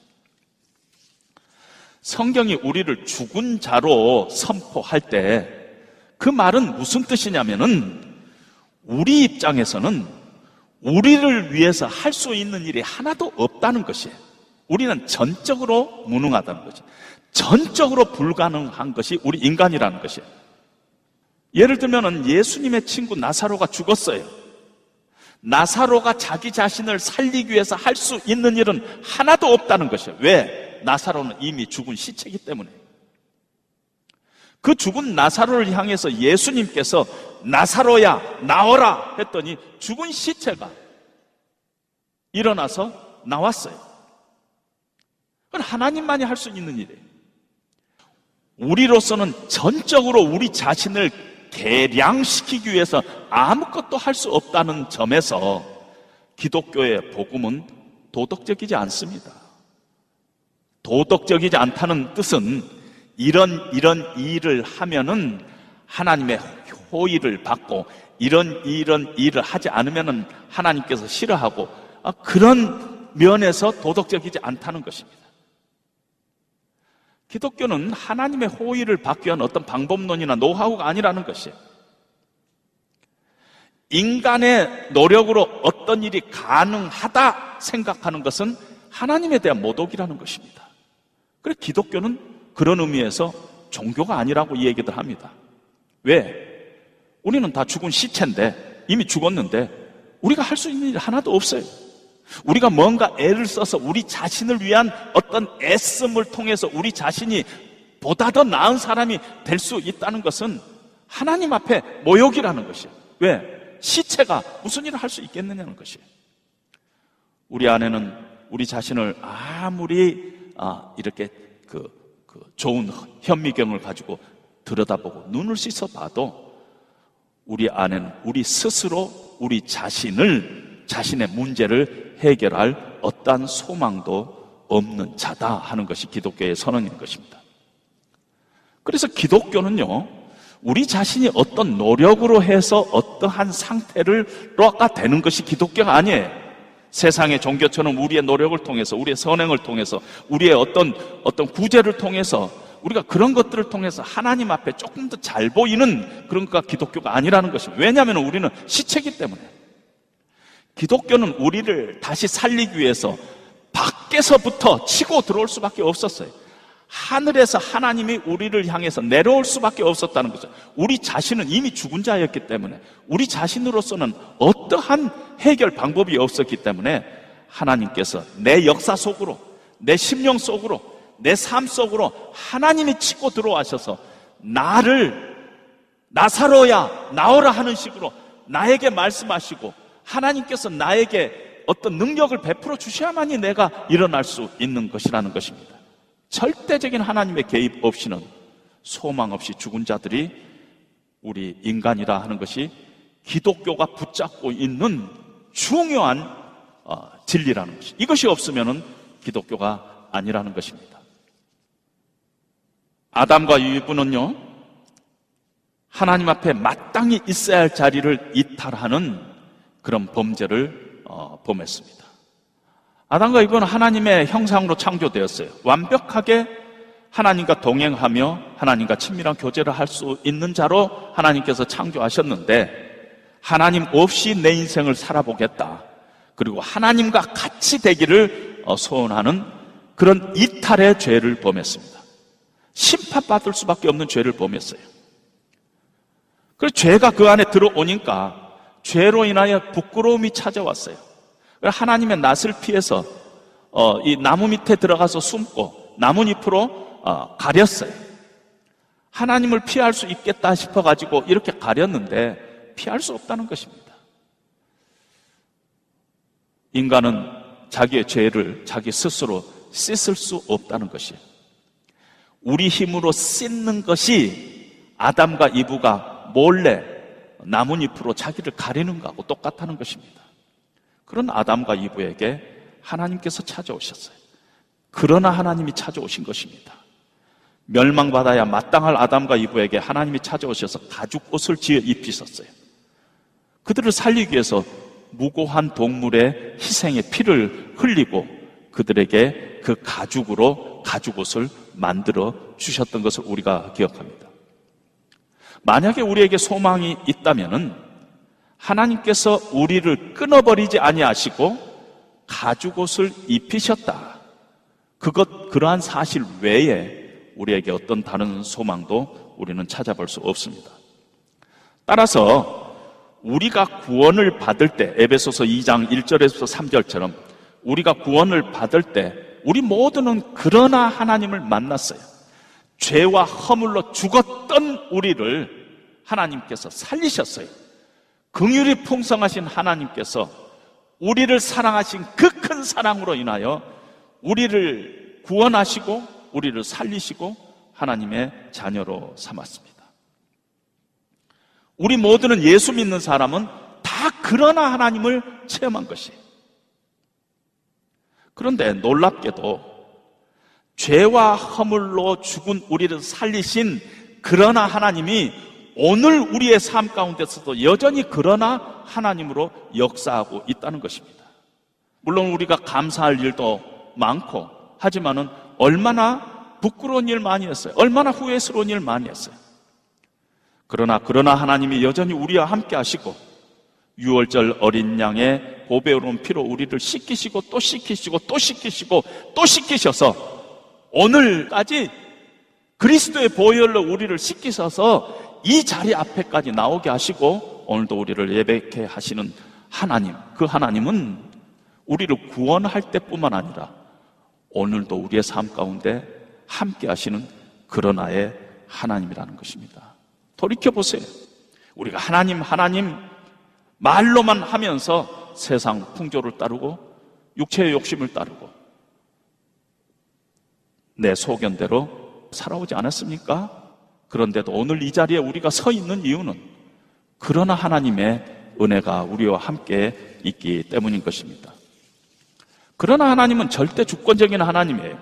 성경이 우리를 죽은 자로 선포할 때 그 말은 무슨 뜻이냐면은 우리 입장에서는 우리를 위해서 할 수 있는 일이 하나도 없다는 것이에요. 우리는 전적으로 무능하다는 거죠. 전적으로 불가능한 것이 우리 인간이라는 것이에요. 예를 들면은 예수님의 친구 나사로가 죽었어요. 나사로가 자기 자신을 살리기 위해서 할 수 있는 일은 하나도 없다는 것이에요. 왜? 나사로는 이미 죽은 시체이기 때문에. 그 죽은 나사로를 향해서 예수님께서 나사로야 나와라 했더니 죽은 시체가 일어나서 나왔어요. 그건 하나님만이 할 수 있는 일이에요. 우리로서는 전적으로 우리 자신을 개량시키기 위해서 아무것도 할 수 없다는 점에서 기독교의 복음은 도덕적이지 않습니다. 도덕적이지 않다는 뜻은 이런 이런 일을 하면은 하나님의 호의를 받고 이런 이런 일을 하지 않으면은 하나님께서 싫어하고 아, 그런 면에서 도덕적이지 않다는 것입니다. 기독교는 하나님의 호의를 받기 위한 어떤 방법론이나 노하우가 아니라는 것이에요. 인간의 노력으로 어떤 일이 가능하다 생각하는 것은 하나님에 대한 모독이라는 것입니다. 그래서 기독교는 그런 의미에서 종교가 아니라고 이 얘기들 합니다. 왜? 우리는 다 죽은 시체인데, 이미 죽었는데, 우리가 할 수 있는 일 하나도 없어요. 우리가 뭔가 애를 써서 우리 자신을 위한 어떤 애씀을 통해서 우리 자신이 보다 더 나은 사람이 될 수 있다는 것은 하나님 앞에 모욕이라는 것이에요. 왜? 시체가 무슨 일을 할 수 있겠느냐는 것이에요. 우리 안에는 우리 자신을 아무리 아, 이렇게 그, 그 좋은 현미경을 가지고 들여다보고 눈을 씻어 봐도 우리 안에는 우리 스스로 우리 자신을 자신의 문제를 해결할 어떠한 소망도 없는 자다 하는 것이 기독교의 선언인 것입니다. 그래서 기독교는요, 우리 자신이 어떤 노력으로 해서 어떠한 상태를 로가 되는 것이 기독교가 아니에요. 세상의 종교처럼 우리의 노력을 통해서, 우리의 선행을 통해서, 우리의 어떤, 어떤 구제를 통해서, 우리가 그런 것들을 통해서 하나님 앞에 조금 더 잘 보이는 그런 것가 기독교가 아니라는 것입니다. 왜냐하면 우리는 시체기 때문에. 기독교는 우리를 다시 살리기 위해서 밖에서부터 치고 들어올 수밖에 없었어요. 하늘에서 하나님이 우리를 향해서 내려올 수밖에 없었다는 거죠. 우리 자신은 이미 죽은 자였기 때문에 우리 자신으로서는 어떠한 해결 방법이 없었기 때문에 하나님께서 내 역사 속으로 내 심령 속으로 내 삶 속으로 하나님이 치고 들어와셔서 나를 나사로야 나오라 하는 식으로 나에게 말씀하시고 하나님께서 나에게 어떤 능력을 베풀어 주셔야만이 내가 일어날 수 있는 것이라는 것입니다. 절대적인 하나님의 개입 없이는 소망 없이 죽은 자들이 우리 인간이라 하는 것이 기독교가 붙잡고 있는 중요한 어, 진리라는 것이 이것이 없으면 기독교가 아니라는 것입니다. 아담과 이브는요 하나님 앞에 마땅히 있어야 할 자리를 이탈하는 그런 범죄를 어, 범했습니다. 아담과 이브는 하나님의 형상으로 창조되었어요. 완벽하게 하나님과 동행하며 하나님과 친밀한 교제를 할 수 있는 자로 하나님께서 창조하셨는데 하나님 없이 내 인생을 살아보겠다. 그리고 하나님과 같이 되기를 어, 소원하는 그런 이탈의 죄를 범했습니다. 심판받을 수밖에 없는 죄를 범했어요. 그래서 죄가 그 안에 들어오니까 죄로 인하여 부끄러움이 찾아왔어요. 하나님의 낯을 피해서 어, 이 나무 밑에 들어가서 숨고 나뭇잎으로 어, 가렸어요. 하나님을 피할 수 있겠다 싶어가지고 이렇게 가렸는데 피할 수 없다는 것입니다. 인간은 자기의 죄를 자기 스스로 씻을 수 없다는 것이에요. 우리 힘으로 씻는 것이 아담과 이브가 몰래 나뭇잎으로 자기를 가리는 것하고 똑같다는 것입니다. 그런 아담과 이브에게 하나님께서 찾아오셨어요. 그러나 하나님이 찾아오신 것입니다. 멸망받아야 마땅할 아담과 이브에게 하나님이 찾아오셔서 가죽 옷을 지어 입히셨어요. 그들을 살리기 위해서 무고한 동물의 희생의 피를 흘리고 그들에게 그 가죽으로 가죽 옷을 만들어 주셨던 것을 우리가 기억합니다. 만약에 우리에게 소망이 있다면은 하나님께서 우리를 끊어버리지 아니하시고 가죽 옷을 입히셨다. 그것 그러한 사실 외에 우리에게 어떤 다른 소망도 우리는 찾아볼 수 없습니다. 따라서 우리가 구원을 받을 때 에베소서 2장 1절에서 3절처럼 우리가 구원을 받을 때 우리 모두는 그러나 하나님을 만났어요. 죄와 허물로 죽었던 우리를 하나님께서 살리셨어요. 긍휼이 풍성하신 하나님께서 우리를 사랑하신 그 큰 사랑으로 인하여 우리를 구원하시고 우리를 살리시고 하나님의 자녀로 삼았습니다. 우리 모두는 예수 믿는 사람은 다 그러나 하나님을 체험한 것이에요. 그런데 놀랍게도 죄와 허물로 죽은 우리를 살리신 그러나 하나님이 오늘 우리의 삶 가운데서도 여전히 그러나 하나님으로 역사하고 있다는 것입니다. 물론 우리가 감사할 일도 많고 하지만은 얼마나 부끄러운 일 많이 했어요. 얼마나 후회스러운 일 많이 했어요. 그러나 그러나 하나님이 여전히 우리와 함께 하시고 6월절 어린 양의 보배로운 피로 우리를 씻기시고 또 씻기시고 또 씻기시고 또 씻기셔서 오늘까지 그리스도의 보혈로 우리를 씻기셔서 이 자리 앞에까지 나오게 하시고 오늘도 우리를 예배케 하시는 하나님, 그 하나님은 우리를 구원할 때뿐만 아니라 오늘도 우리의 삶 가운데 함께 하시는 그러나의 하나님이라는 것입니다. 돌이켜 보세요. 우리가 하나님, 하나님 말로만 하면서 세상 풍조를 따르고 육체의 욕심을 따르고 내 소견대로 살아오지 않았습니까? 그런데도 오늘 이 자리에 우리가 서 있는 이유는 그러나 하나님의 은혜가 우리와 함께 있기 때문인 것입니다. 그러나 하나님은 절대 주권적인 하나님이에요.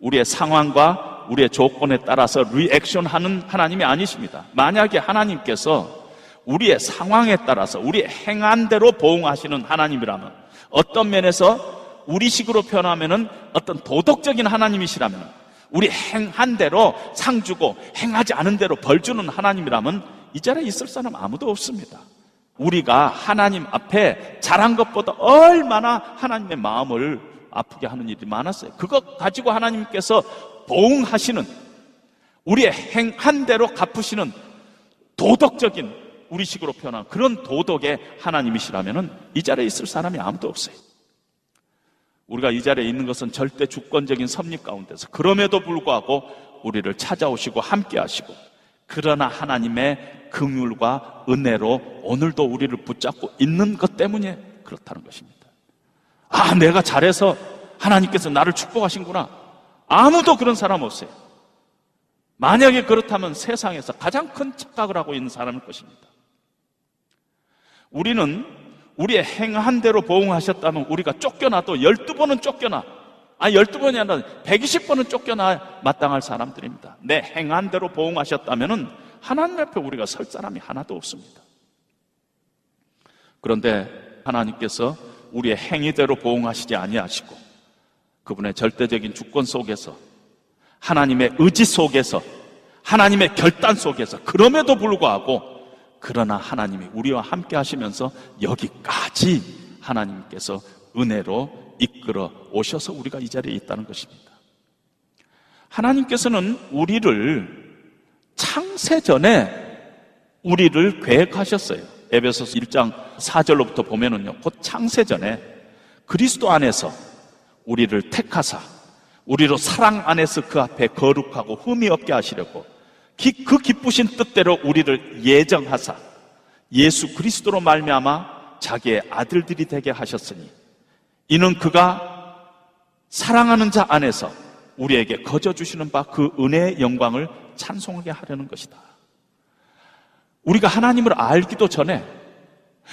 우리의 상황과 우리의 조건에 따라서 리액션 하는 하나님이 아니십니다. 만약에 하나님께서 우리의 상황에 따라서 우리의 행한 대로 보응하시는 하나님이라면 어떤 면에서 우리식으로 표현하면은 어떤 도덕적인 하나님이시라면 우리 행한 대로 상 주고 행하지 않은 대로 벌 주는 하나님이라면 이 자리에 있을 사람 아무도 없습니다. 우리가 하나님 앞에 잘한 것보다 얼마나 하나님의 마음을 아프게 하는 일이 많았어요. 그것 가지고 하나님께서 보응하시는 우리의 행한 대로 갚으시는 도덕적인 우리식으로 표현한 그런 도덕의 하나님이시라면은 이 자리에 있을 사람이 아무도 없어요. 우리가 이 자리에 있는 것은 절대 주권적인 섭리 가운데서 그럼에도 불구하고 우리를 찾아오시고 함께 하시고 그러나 하나님의 긍휼과 은혜로 오늘도 우리를 붙잡고 있는 것 때문에 그렇다는 것입니다. 아, 내가 잘해서 하나님께서 나를 축복하신구나. 아무도 그런 사람 없어요. 만약에 그렇다면 세상에서 가장 큰 착각을 하고 있는 사람일 것입니다. 우리는 우리의 행한 대로 보응하셨다면 우리가 쫓겨나도 12번은 쫓겨나. 아, 12번이 아니라 120번은 쫓겨나 마땅할 사람들입니다. 내 행한 대로 보응하셨다면 하나님 앞에 우리가 설 사람이 하나도 없습니다. 그런데 하나님께서 우리의 행위대로 보응하시지 아니하시고 그분의 절대적인 주권 속에서 하나님의 의지 속에서 하나님의 결단 속에서 그럼에도 불구하고 그러나 하나님이 우리와 함께 하시면서 여기까지 하나님께서 은혜로 이끌어 오셔서 우리가 이 자리에 있다는 것입니다. 하나님께서는 우리를 창세 전에 우리를 계획하셨어요. 에베소서 1장 4절로부터 보면은요. 곧 창세 전에 그리스도 안에서 우리를 택하사 우리로 사랑 안에서 그 앞에 거룩하고 흠이 없게 하시려고 기- 그 기쁘신 뜻대로 우리를 예정하사 예수 그리스도로 말미암아 자기의 아들들이 되게 하셨으니 이는 그가 사랑하는 자 안에서 우리에게 거저 주시는 바 그 은혜의 영광을 찬송하게 하려는 것이다. 우리가 하나님을 알기도 전에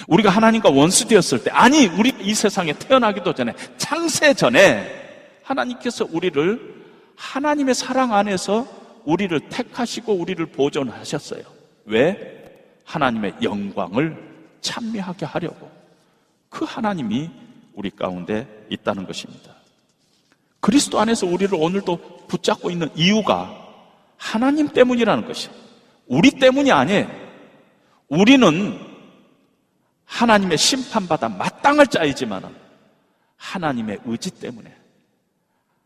우리가 하나님과 원수 되었을 때 아니 우리 이 세상에 태어나기도 전에 창세 전에 하나님께서 우리를 하나님의 사랑 안에서 우리를 택하시고 우리를 보존하셨어요. 왜? 하나님의 영광을 찬미하게 하려고 그 하나님이 우리 가운데 있다는 것입니다. 그리스도 안에서 우리를 오늘도 붙잡고 있는 이유가 하나님 때문이라는 것이요. 우리 때문이 아니에요. 우리는 하나님의 심판받아 마땅할 자이지만 하나님의 의지 때문에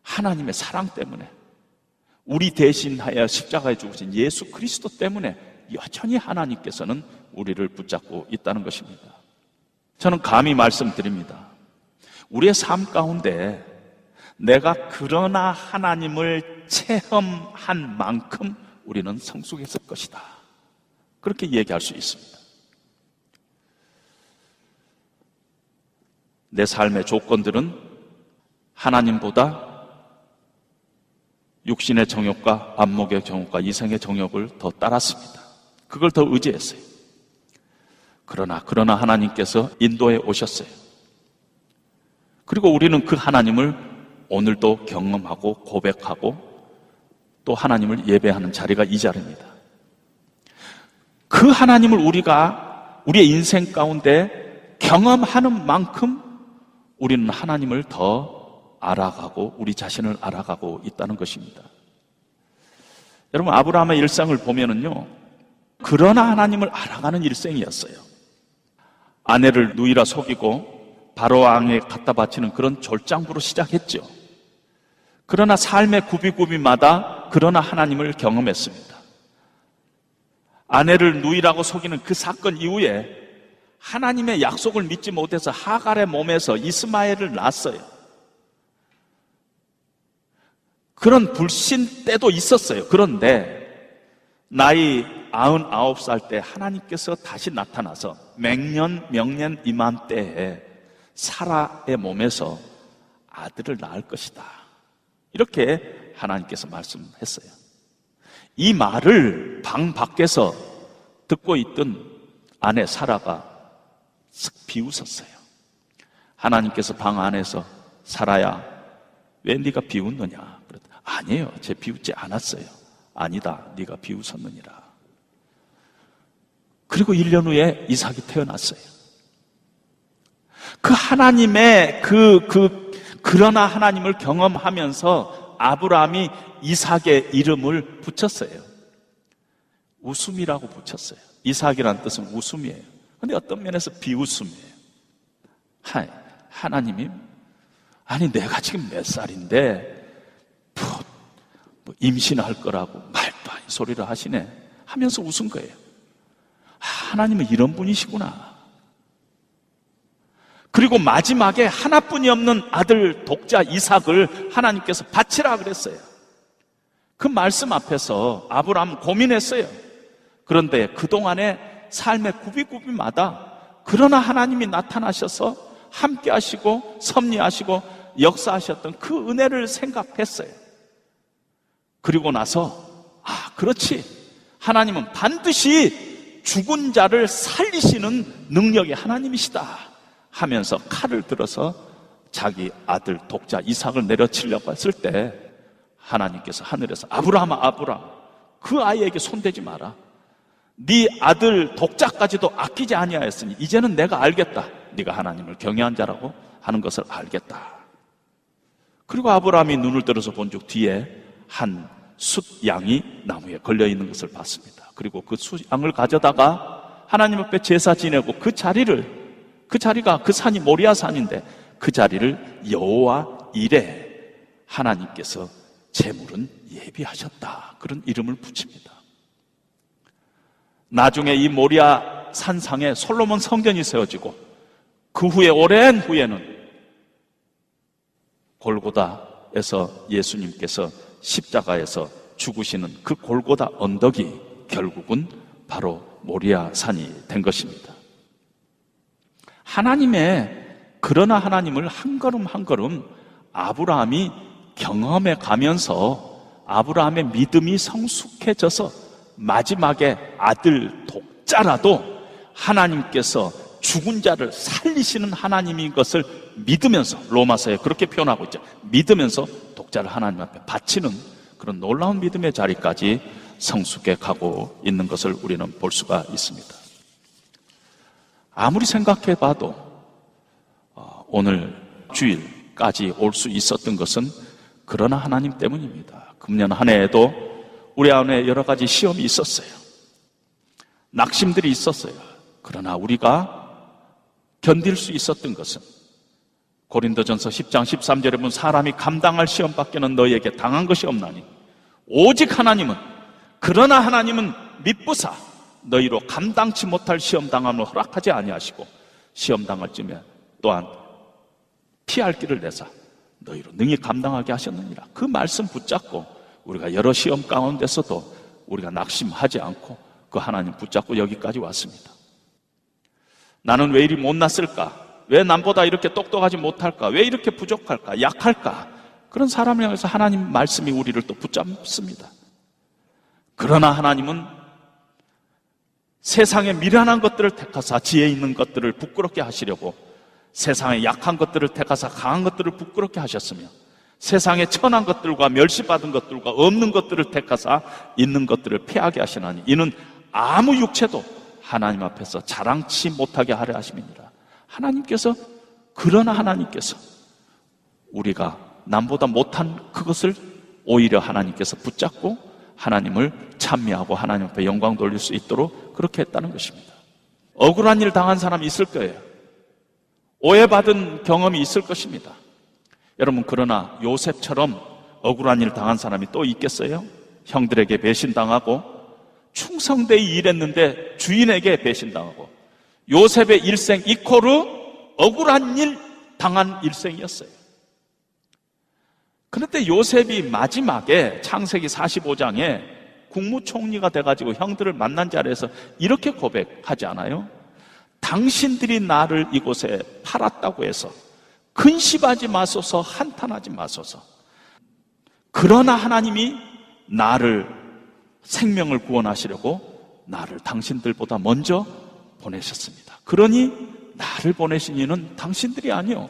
하나님의 사랑 때문에 우리 대신하여 십자가에 죽으신 예수 그리스도 때문에 여전히 하나님께서는 우리를 붙잡고 있다는 것입니다. 저는 감히 말씀드립니다. 우리의 삶 가운데 내가 그러나 하나님을 체험한 만큼 우리는 성숙했을 것이다. 그렇게 얘기할 수 있습니다. 내 삶의 조건들은 하나님보다 육신의 정욕과 안목의 정욕과 이성의 정욕을 더 따랐습니다. 그걸 더 의지했어요. 그러나 그러나 하나님께서 인도해 오셨어요. 그리고 우리는 그 하나님을 오늘도 경험하고 고백하고 또 하나님을 예배하는 자리가 이 자리입니다. 그 하나님을 우리가 우리의 인생 가운데 경험하는 만큼 우리는 하나님을 더 알아가고 우리 자신을 알아가고 있다는 것입니다. 여러분 아브라함의 일상을 보면은요. 그러나 하나님을 알아가는 일생이었어요. 아내를 누이라 속이고 바로 왕에 갖다 바치는 그런 졸장부로 시작했죠. 그러나 삶의 구비구비마다 그러나 하나님을 경험했습니다. 아내를 누이라고 속이는 그 사건 이후에 하나님의 약속을 믿지 못해서 하갈의 몸에서 이스마엘을 낳았어요. 그런 불신 때도 있었어요. 그런데 나이 99살 때 하나님께서 다시 나타나서 맹년 명년 이맘때에 사라의 몸에서 아들을 낳을 것이다. 이렇게 하나님께서 말씀했어요. 이 말을 방 밖에서 듣고 있던 아내 사라가 쓱 비웃었어요. 하나님께서 방 안에서 사라야 왜 네가 비웃느냐? 아니에요. 제 비웃지 않았어요. 아니다. 네가 비웃었느니라. 그리고 1년 후에 이삭이 태어났어요. 그 하나님의 그, 그, 그러나 하나님을 경험하면서 아브라함이 이삭의 이름을 붙였어요. 웃음이라고 붙였어요. 이삭이라는 뜻은 웃음이에요. 근데 어떤 면에서 비웃음이에요. 하, 하나님이, 아니, 내가 지금 몇 살인데, 뭐, 뭐 임신할 거라고 말도 아닌 소리를 하시네. 하면서 웃은 거예요. 하나님은 이런 분이시구나. 그리고 마지막에 하나뿐이 없는 아들 독자 이삭을 하나님께서 바치라 그랬어요. 그 말씀 앞에서 아브라함 고민했어요. 그런데 그동안의 삶의 구비구비마다 그러나 하나님이 나타나셔서 함께 하시고 섭리하시고 역사하셨던 그 은혜를 생각했어요. 그리고 나서 아, 그렇지. 하나님은 반드시 죽은 자를 살리시는 능력의 하나님이시다. 하면서 칼을 들어서 자기 아들 독자 이삭을 내려치려고 했을 때 하나님께서 하늘에서 아브라함아 아브라함 그 아이에게 손대지 마라. 네 아들 독자까지도 아끼지 아니하였으니 이제는 내가 알겠다. 네가 하나님을 경외한 자라고 하는 것을 알겠다. 그리고 아브라함이 눈을 들어서 본 적 뒤에 한 숫 양이 나무에 걸려 있는 것을 봤습니다. 그리고 그 숫 양을 가져다가 하나님 앞에 제사 지내고 그 자리를 그 자리가 그 산이 모리아 산인데 그 자리를 여호와 이레 하나님께서 제물은 예비하셨다. 그런 이름을 붙입니다. 나중에 이 모리아 산상에 솔로몬 성전이 세워지고 그 후에 오랜 후에는 골고다에서 예수님께서 십자가에서 죽으시는 그 골고다 언덕이 결국은 바로 모리아 산이 된 것입니다. 하나님의 그러나 하나님을 한 걸음 한 걸음 아브라함이 경험해 가면서 아브라함의 믿음이 성숙해져서 마지막에 아들 독자라도 하나님께서 죽은 자를 살리시는 하나님인 것을 믿으면서 로마서에 그렇게 표현하고 있죠. 믿으면서 독자를 하나님 앞에 바치는 그런 놀라운 믿음의 자리까지 성숙해 가고 있는 것을 우리는 볼 수가 있습니다. 아무리 생각해 봐도 어, 오늘 주일까지 올 수 있었던 것은 그러나 하나님 때문입니다. 금년 한 해에도 우리 안에 여러 가지 시험이 있었어요. 낙심들이 있었어요. 그러나 우리가 견딜 수 있었던 것은 고린도전서 10장 13절에 보면 사람이 감당할 시험밖에는 너희에게 당한 것이 없나니 오직 하나님은 그러나 하나님은 밑부사 너희로 감당치 못할 시험 당함을 허락하지 아니하시고 시험 당할 쯤에 또한 피할 길을 내사 너희로 능히 감당하게 하셨느니라. 그 말씀 붙잡고 우리가 여러 시험 가운데서도 우리가 낙심하지 않고 그 하나님 붙잡고 여기까지 왔습니다. 나는 왜 이리 못났을까? 왜 남보다 이렇게 똑똑하지 못할까? 왜 이렇게 부족할까? 약할까? 그런 사람을 향해서 하나님 말씀이 우리를 또 붙잡습니다. 그러나 하나님은 세상의 미련한 것들을 택하사 지혜 있는 것들을 부끄럽게 하시려고 세상의 약한 것들을 택하사 강한 것들을 부끄럽게 하셨으며 세상의 천한 것들과 멸시받은 것들과 없는 것들을 택하사 있는 것들을 패하게 하시나니 이는 아무 육체도 하나님 앞에서 자랑치 못하게 하려 하심이니라. 하나님께서 그러나 하나님께서 우리가 남보다 못한 그것을 오히려 하나님께서 붙잡고 하나님을 찬미하고 하나님 앞에 영광 돌릴 수 있도록 그렇게 했다는 것입니다. 억울한 일 당한 사람이 있을 거예요. 오해받은 경험이 있을 것입니다. 여러분, 그러나 요셉처럼 억울한 일 당한 사람이 또 있겠어요? 형들에게 배신당하고 충성되이 일했는데 주인에게 배신당하고 요셉의 일생 이코르 억울한 일 당한 일생이었어요. 그런데 요셉이 마지막에 창세기 45장에 국무총리가 돼가지고 형들을 만난 자리에서 이렇게 고백하지 않아요? 당신들이 나를 이곳에 팔았다고 해서 근심하지 마소서 한탄하지 마소서. 그러나 하나님이 나를 생명을 구원하시려고 나를 당신들보다 먼저 보내셨습니다. 그러니 나를 보내신 이는 당신들이 아니요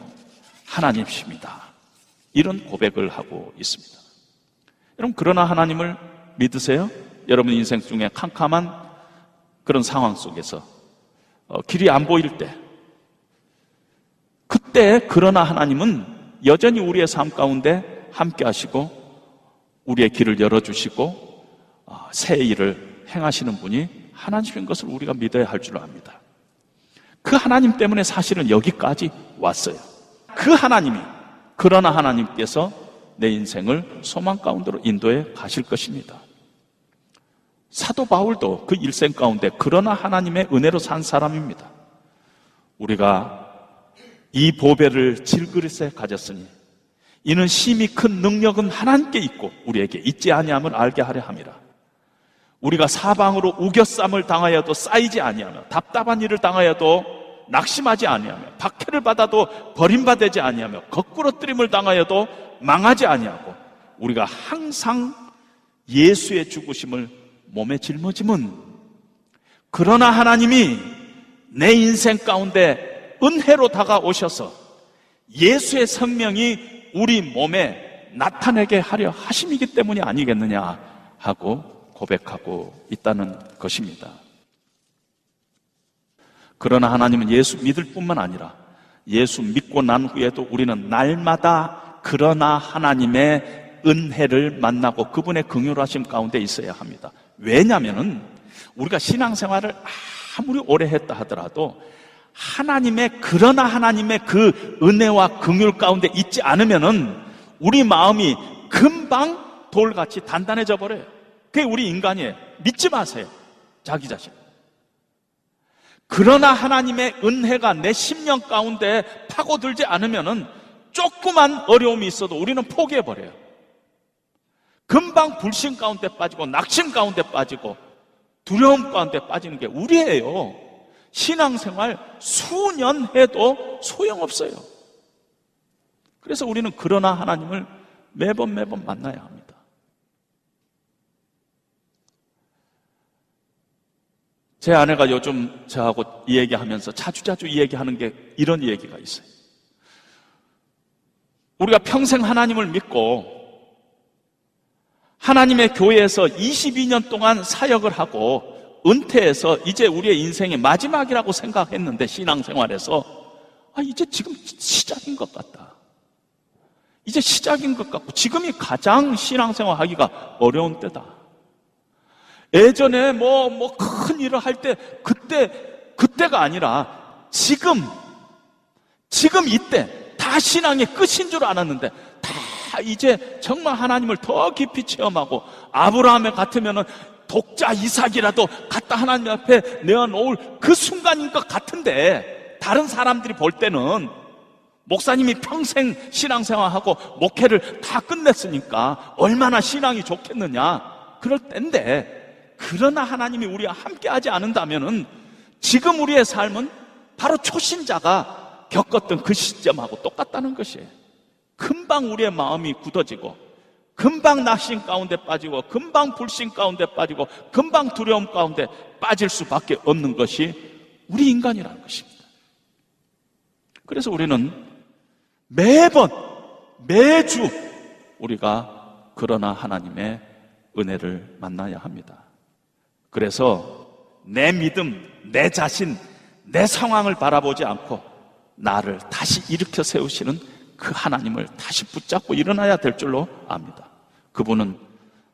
하나님이십니다. 이런 고백을 하고 있습니다. 여러분 그러나 하나님을 믿으세요? 여러분 인생 중에 캄캄한 그런 상황 속에서 어, 길이 안 보일 때 그때 그러나 하나님은 여전히 우리의 삶 가운데 함께 하시고 우리의 길을 열어주시고 어, 새 일을 행하시는 분이 하나님인 것을 우리가 믿어야 할 줄 압니다. 그 하나님 때문에 사실은 여기까지 왔어요. 그 하나님이 그러나 하나님께서 내 인생을 소망 가운데로 인도해 가실 것입니다. 사도 바울도 그 일생 가운데 그러나 하나님의 은혜로 산 사람입니다. 우리가 이 보배를 질그릇에 가졌으니 이는 심히 큰 능력은 하나님께 있고 우리에게 있지 아니함을 알게 하려 함이라. 우리가 사방으로 우겨쌈을 당하여도 쌓이지 아니하며 답답한 일을 당하여도 낙심하지 아니하며 박해를 받아도 버림받지 아니하며 거꾸로 뜨림을 당하여도 망하지 아니하고 우리가 항상 예수의 죽으심을 몸에 짊어짐은 그러나 하나님이 내 인생 가운데 은혜로 다가오셔서 예수의 성명이 우리 몸에 나타내게 하려 하심이기 때문이 아니겠느냐 하고 고백하고 있다는 것입니다. 그러나 하나님은 예수 믿을 뿐만 아니라 예수 믿고 난 후에도 우리는 날마다 그러나 하나님의 은혜를 만나고 그분의 긍휼 하심 가운데 있어야 합니다. 왜냐하면은 우리가 신앙생활을 아무리 오래 했다 하더라도 하나님의 그러나 하나님의 그 은혜와 긍휼 가운데 있지 않으면은 우리 마음이 금방 돌같이 단단해져 버려요. 그게 우리 인간이에요. 믿지 마세요. 자기 자신. 그러나 하나님의 은혜가 내 심령 가운데 파고들지 않으면은 조그만 어려움이 있어도 우리는 포기해 버려요. 금방 불신 가운데 빠지고 낙심 가운데 빠지고 두려움 가운데 빠지는 게 우리예요. 신앙생활 수년 해도 소용없어요. 그래서 우리는 그러나 하나님을 매번 매번 만나야 합니다. 제 아내가 요즘 저하고 이 얘기하면서 자주자주 이 얘기하는 게 이런 얘기가 있어요. 우리가 평생 하나님을 믿고 하나님의 교회에서 22년 동안 사역을 하고 은퇴해서 이제 우리의 인생의 마지막이라고 생각했는데 신앙생활에서 아 이제 지금 시작인 것 같다. 이제 시작인 것 같고 지금이 가장 신앙생활 하기가 어려운 때다. 예전에 뭐 뭐 큰 일을 할 때 그때 그때가 아니라 지금 지금 이때 다 신앙의 끝인 줄 알았는데 다 이제 정말 하나님을 더 깊이 체험하고 아브라함에 같으면은 독자 이삭이라도 갖다 하나님 앞에 내어놓을 그 순간인 것 같은데 다른 사람들이 볼 때는 목사님이 평생 신앙생활하고 목회를 다 끝냈으니까 얼마나 신앙이 좋겠느냐? 그럴 때인데 그러나 하나님이 우리와 함께 하지 않는다면은 지금 우리의 삶은 바로 초신자가 겪었던 그 시점하고 똑같다는 것이에요. 금방 우리의 마음이 굳어지고, 금방 낙심 가운데 빠지고, 금방 불신 가운데 빠지고, 금방 두려움 가운데 빠질 수밖에 없는 것이 우리 인간이라는 것입니다. 그래서 우리는 매번, 매주 우리가 그러나 하나님의 은혜를 만나야 합니다. 그래서 내 믿음, 내 자신, 내 상황을 바라보지 않고 나를 다시 일으켜 세우시는 그 하나님을 다시 붙잡고 일어나야 될 줄로 압니다. 그분은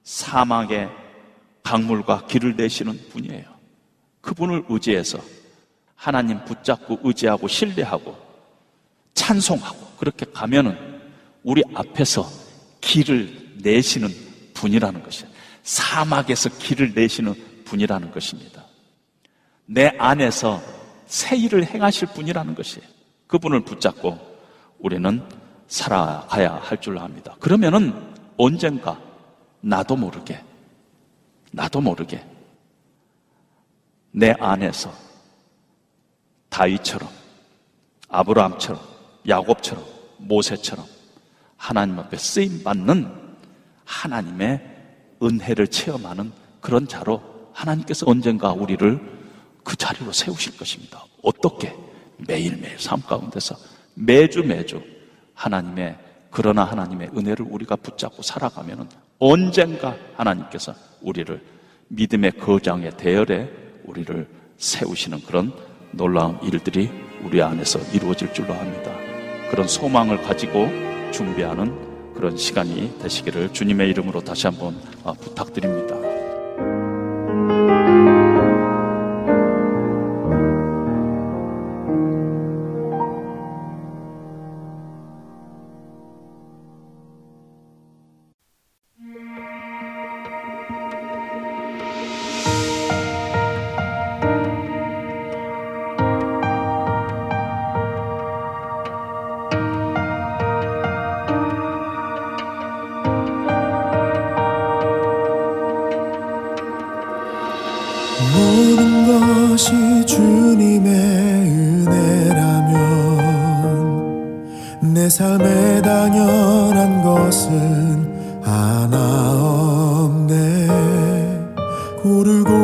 사막의 강물과 길을 내시는 분이에요. 그분을 의지해서 하나님 붙잡고 의지하고 신뢰하고 찬송하고 그렇게 가면은 우리 앞에서 길을 내시는 분이라는 것이에요. 사막에서 길을 내시는 분이라는 것입니다. 내 안에서 새 일을 행하실 분이라는 것이에요. 그분을 붙잡고 우리는 살아가야 할 줄 압니다. 그러면은 언젠가 나도 모르게, 나도 모르게 내 안에서 다윗처럼, 아브라함처럼, 야곱처럼, 모세처럼 하나님 앞에 쓰임 받는 하나님의 은혜를 체험하는 그런 자로 하나님께서 언젠가 우리를 그 자리로 세우실 것입니다. 어떻게? 매일매일 삶 가운데서 매주 매주 하나님의 그러나 하나님의 은혜를 우리가 붙잡고 살아가면은 언젠가 하나님께서 우리를 믿음의 거장의 대열에 우리를 세우시는 그런 놀라운 일들이 우리 안에서 이루어질 줄로 압니다. 그런 소망을 가지고 준비하는 그런 시간이 되시기를 주님의 이름으로 다시 한번 어, 부탁드립니다. 고르고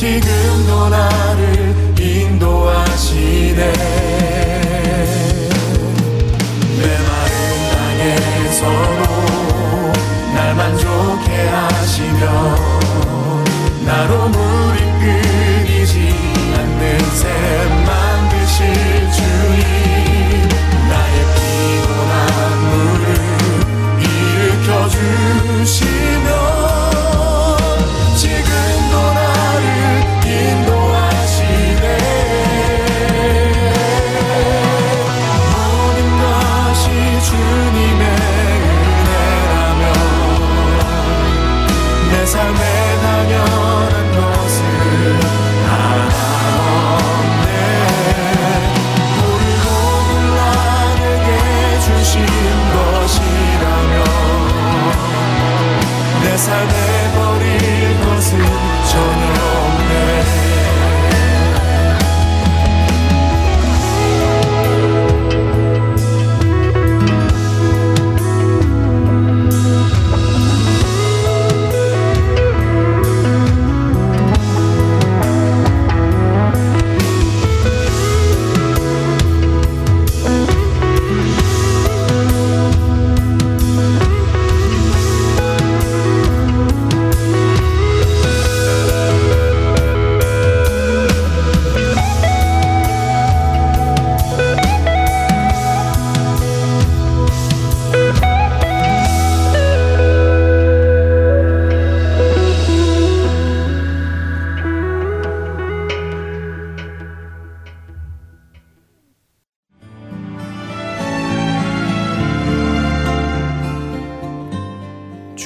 지금도 나를 인도하시네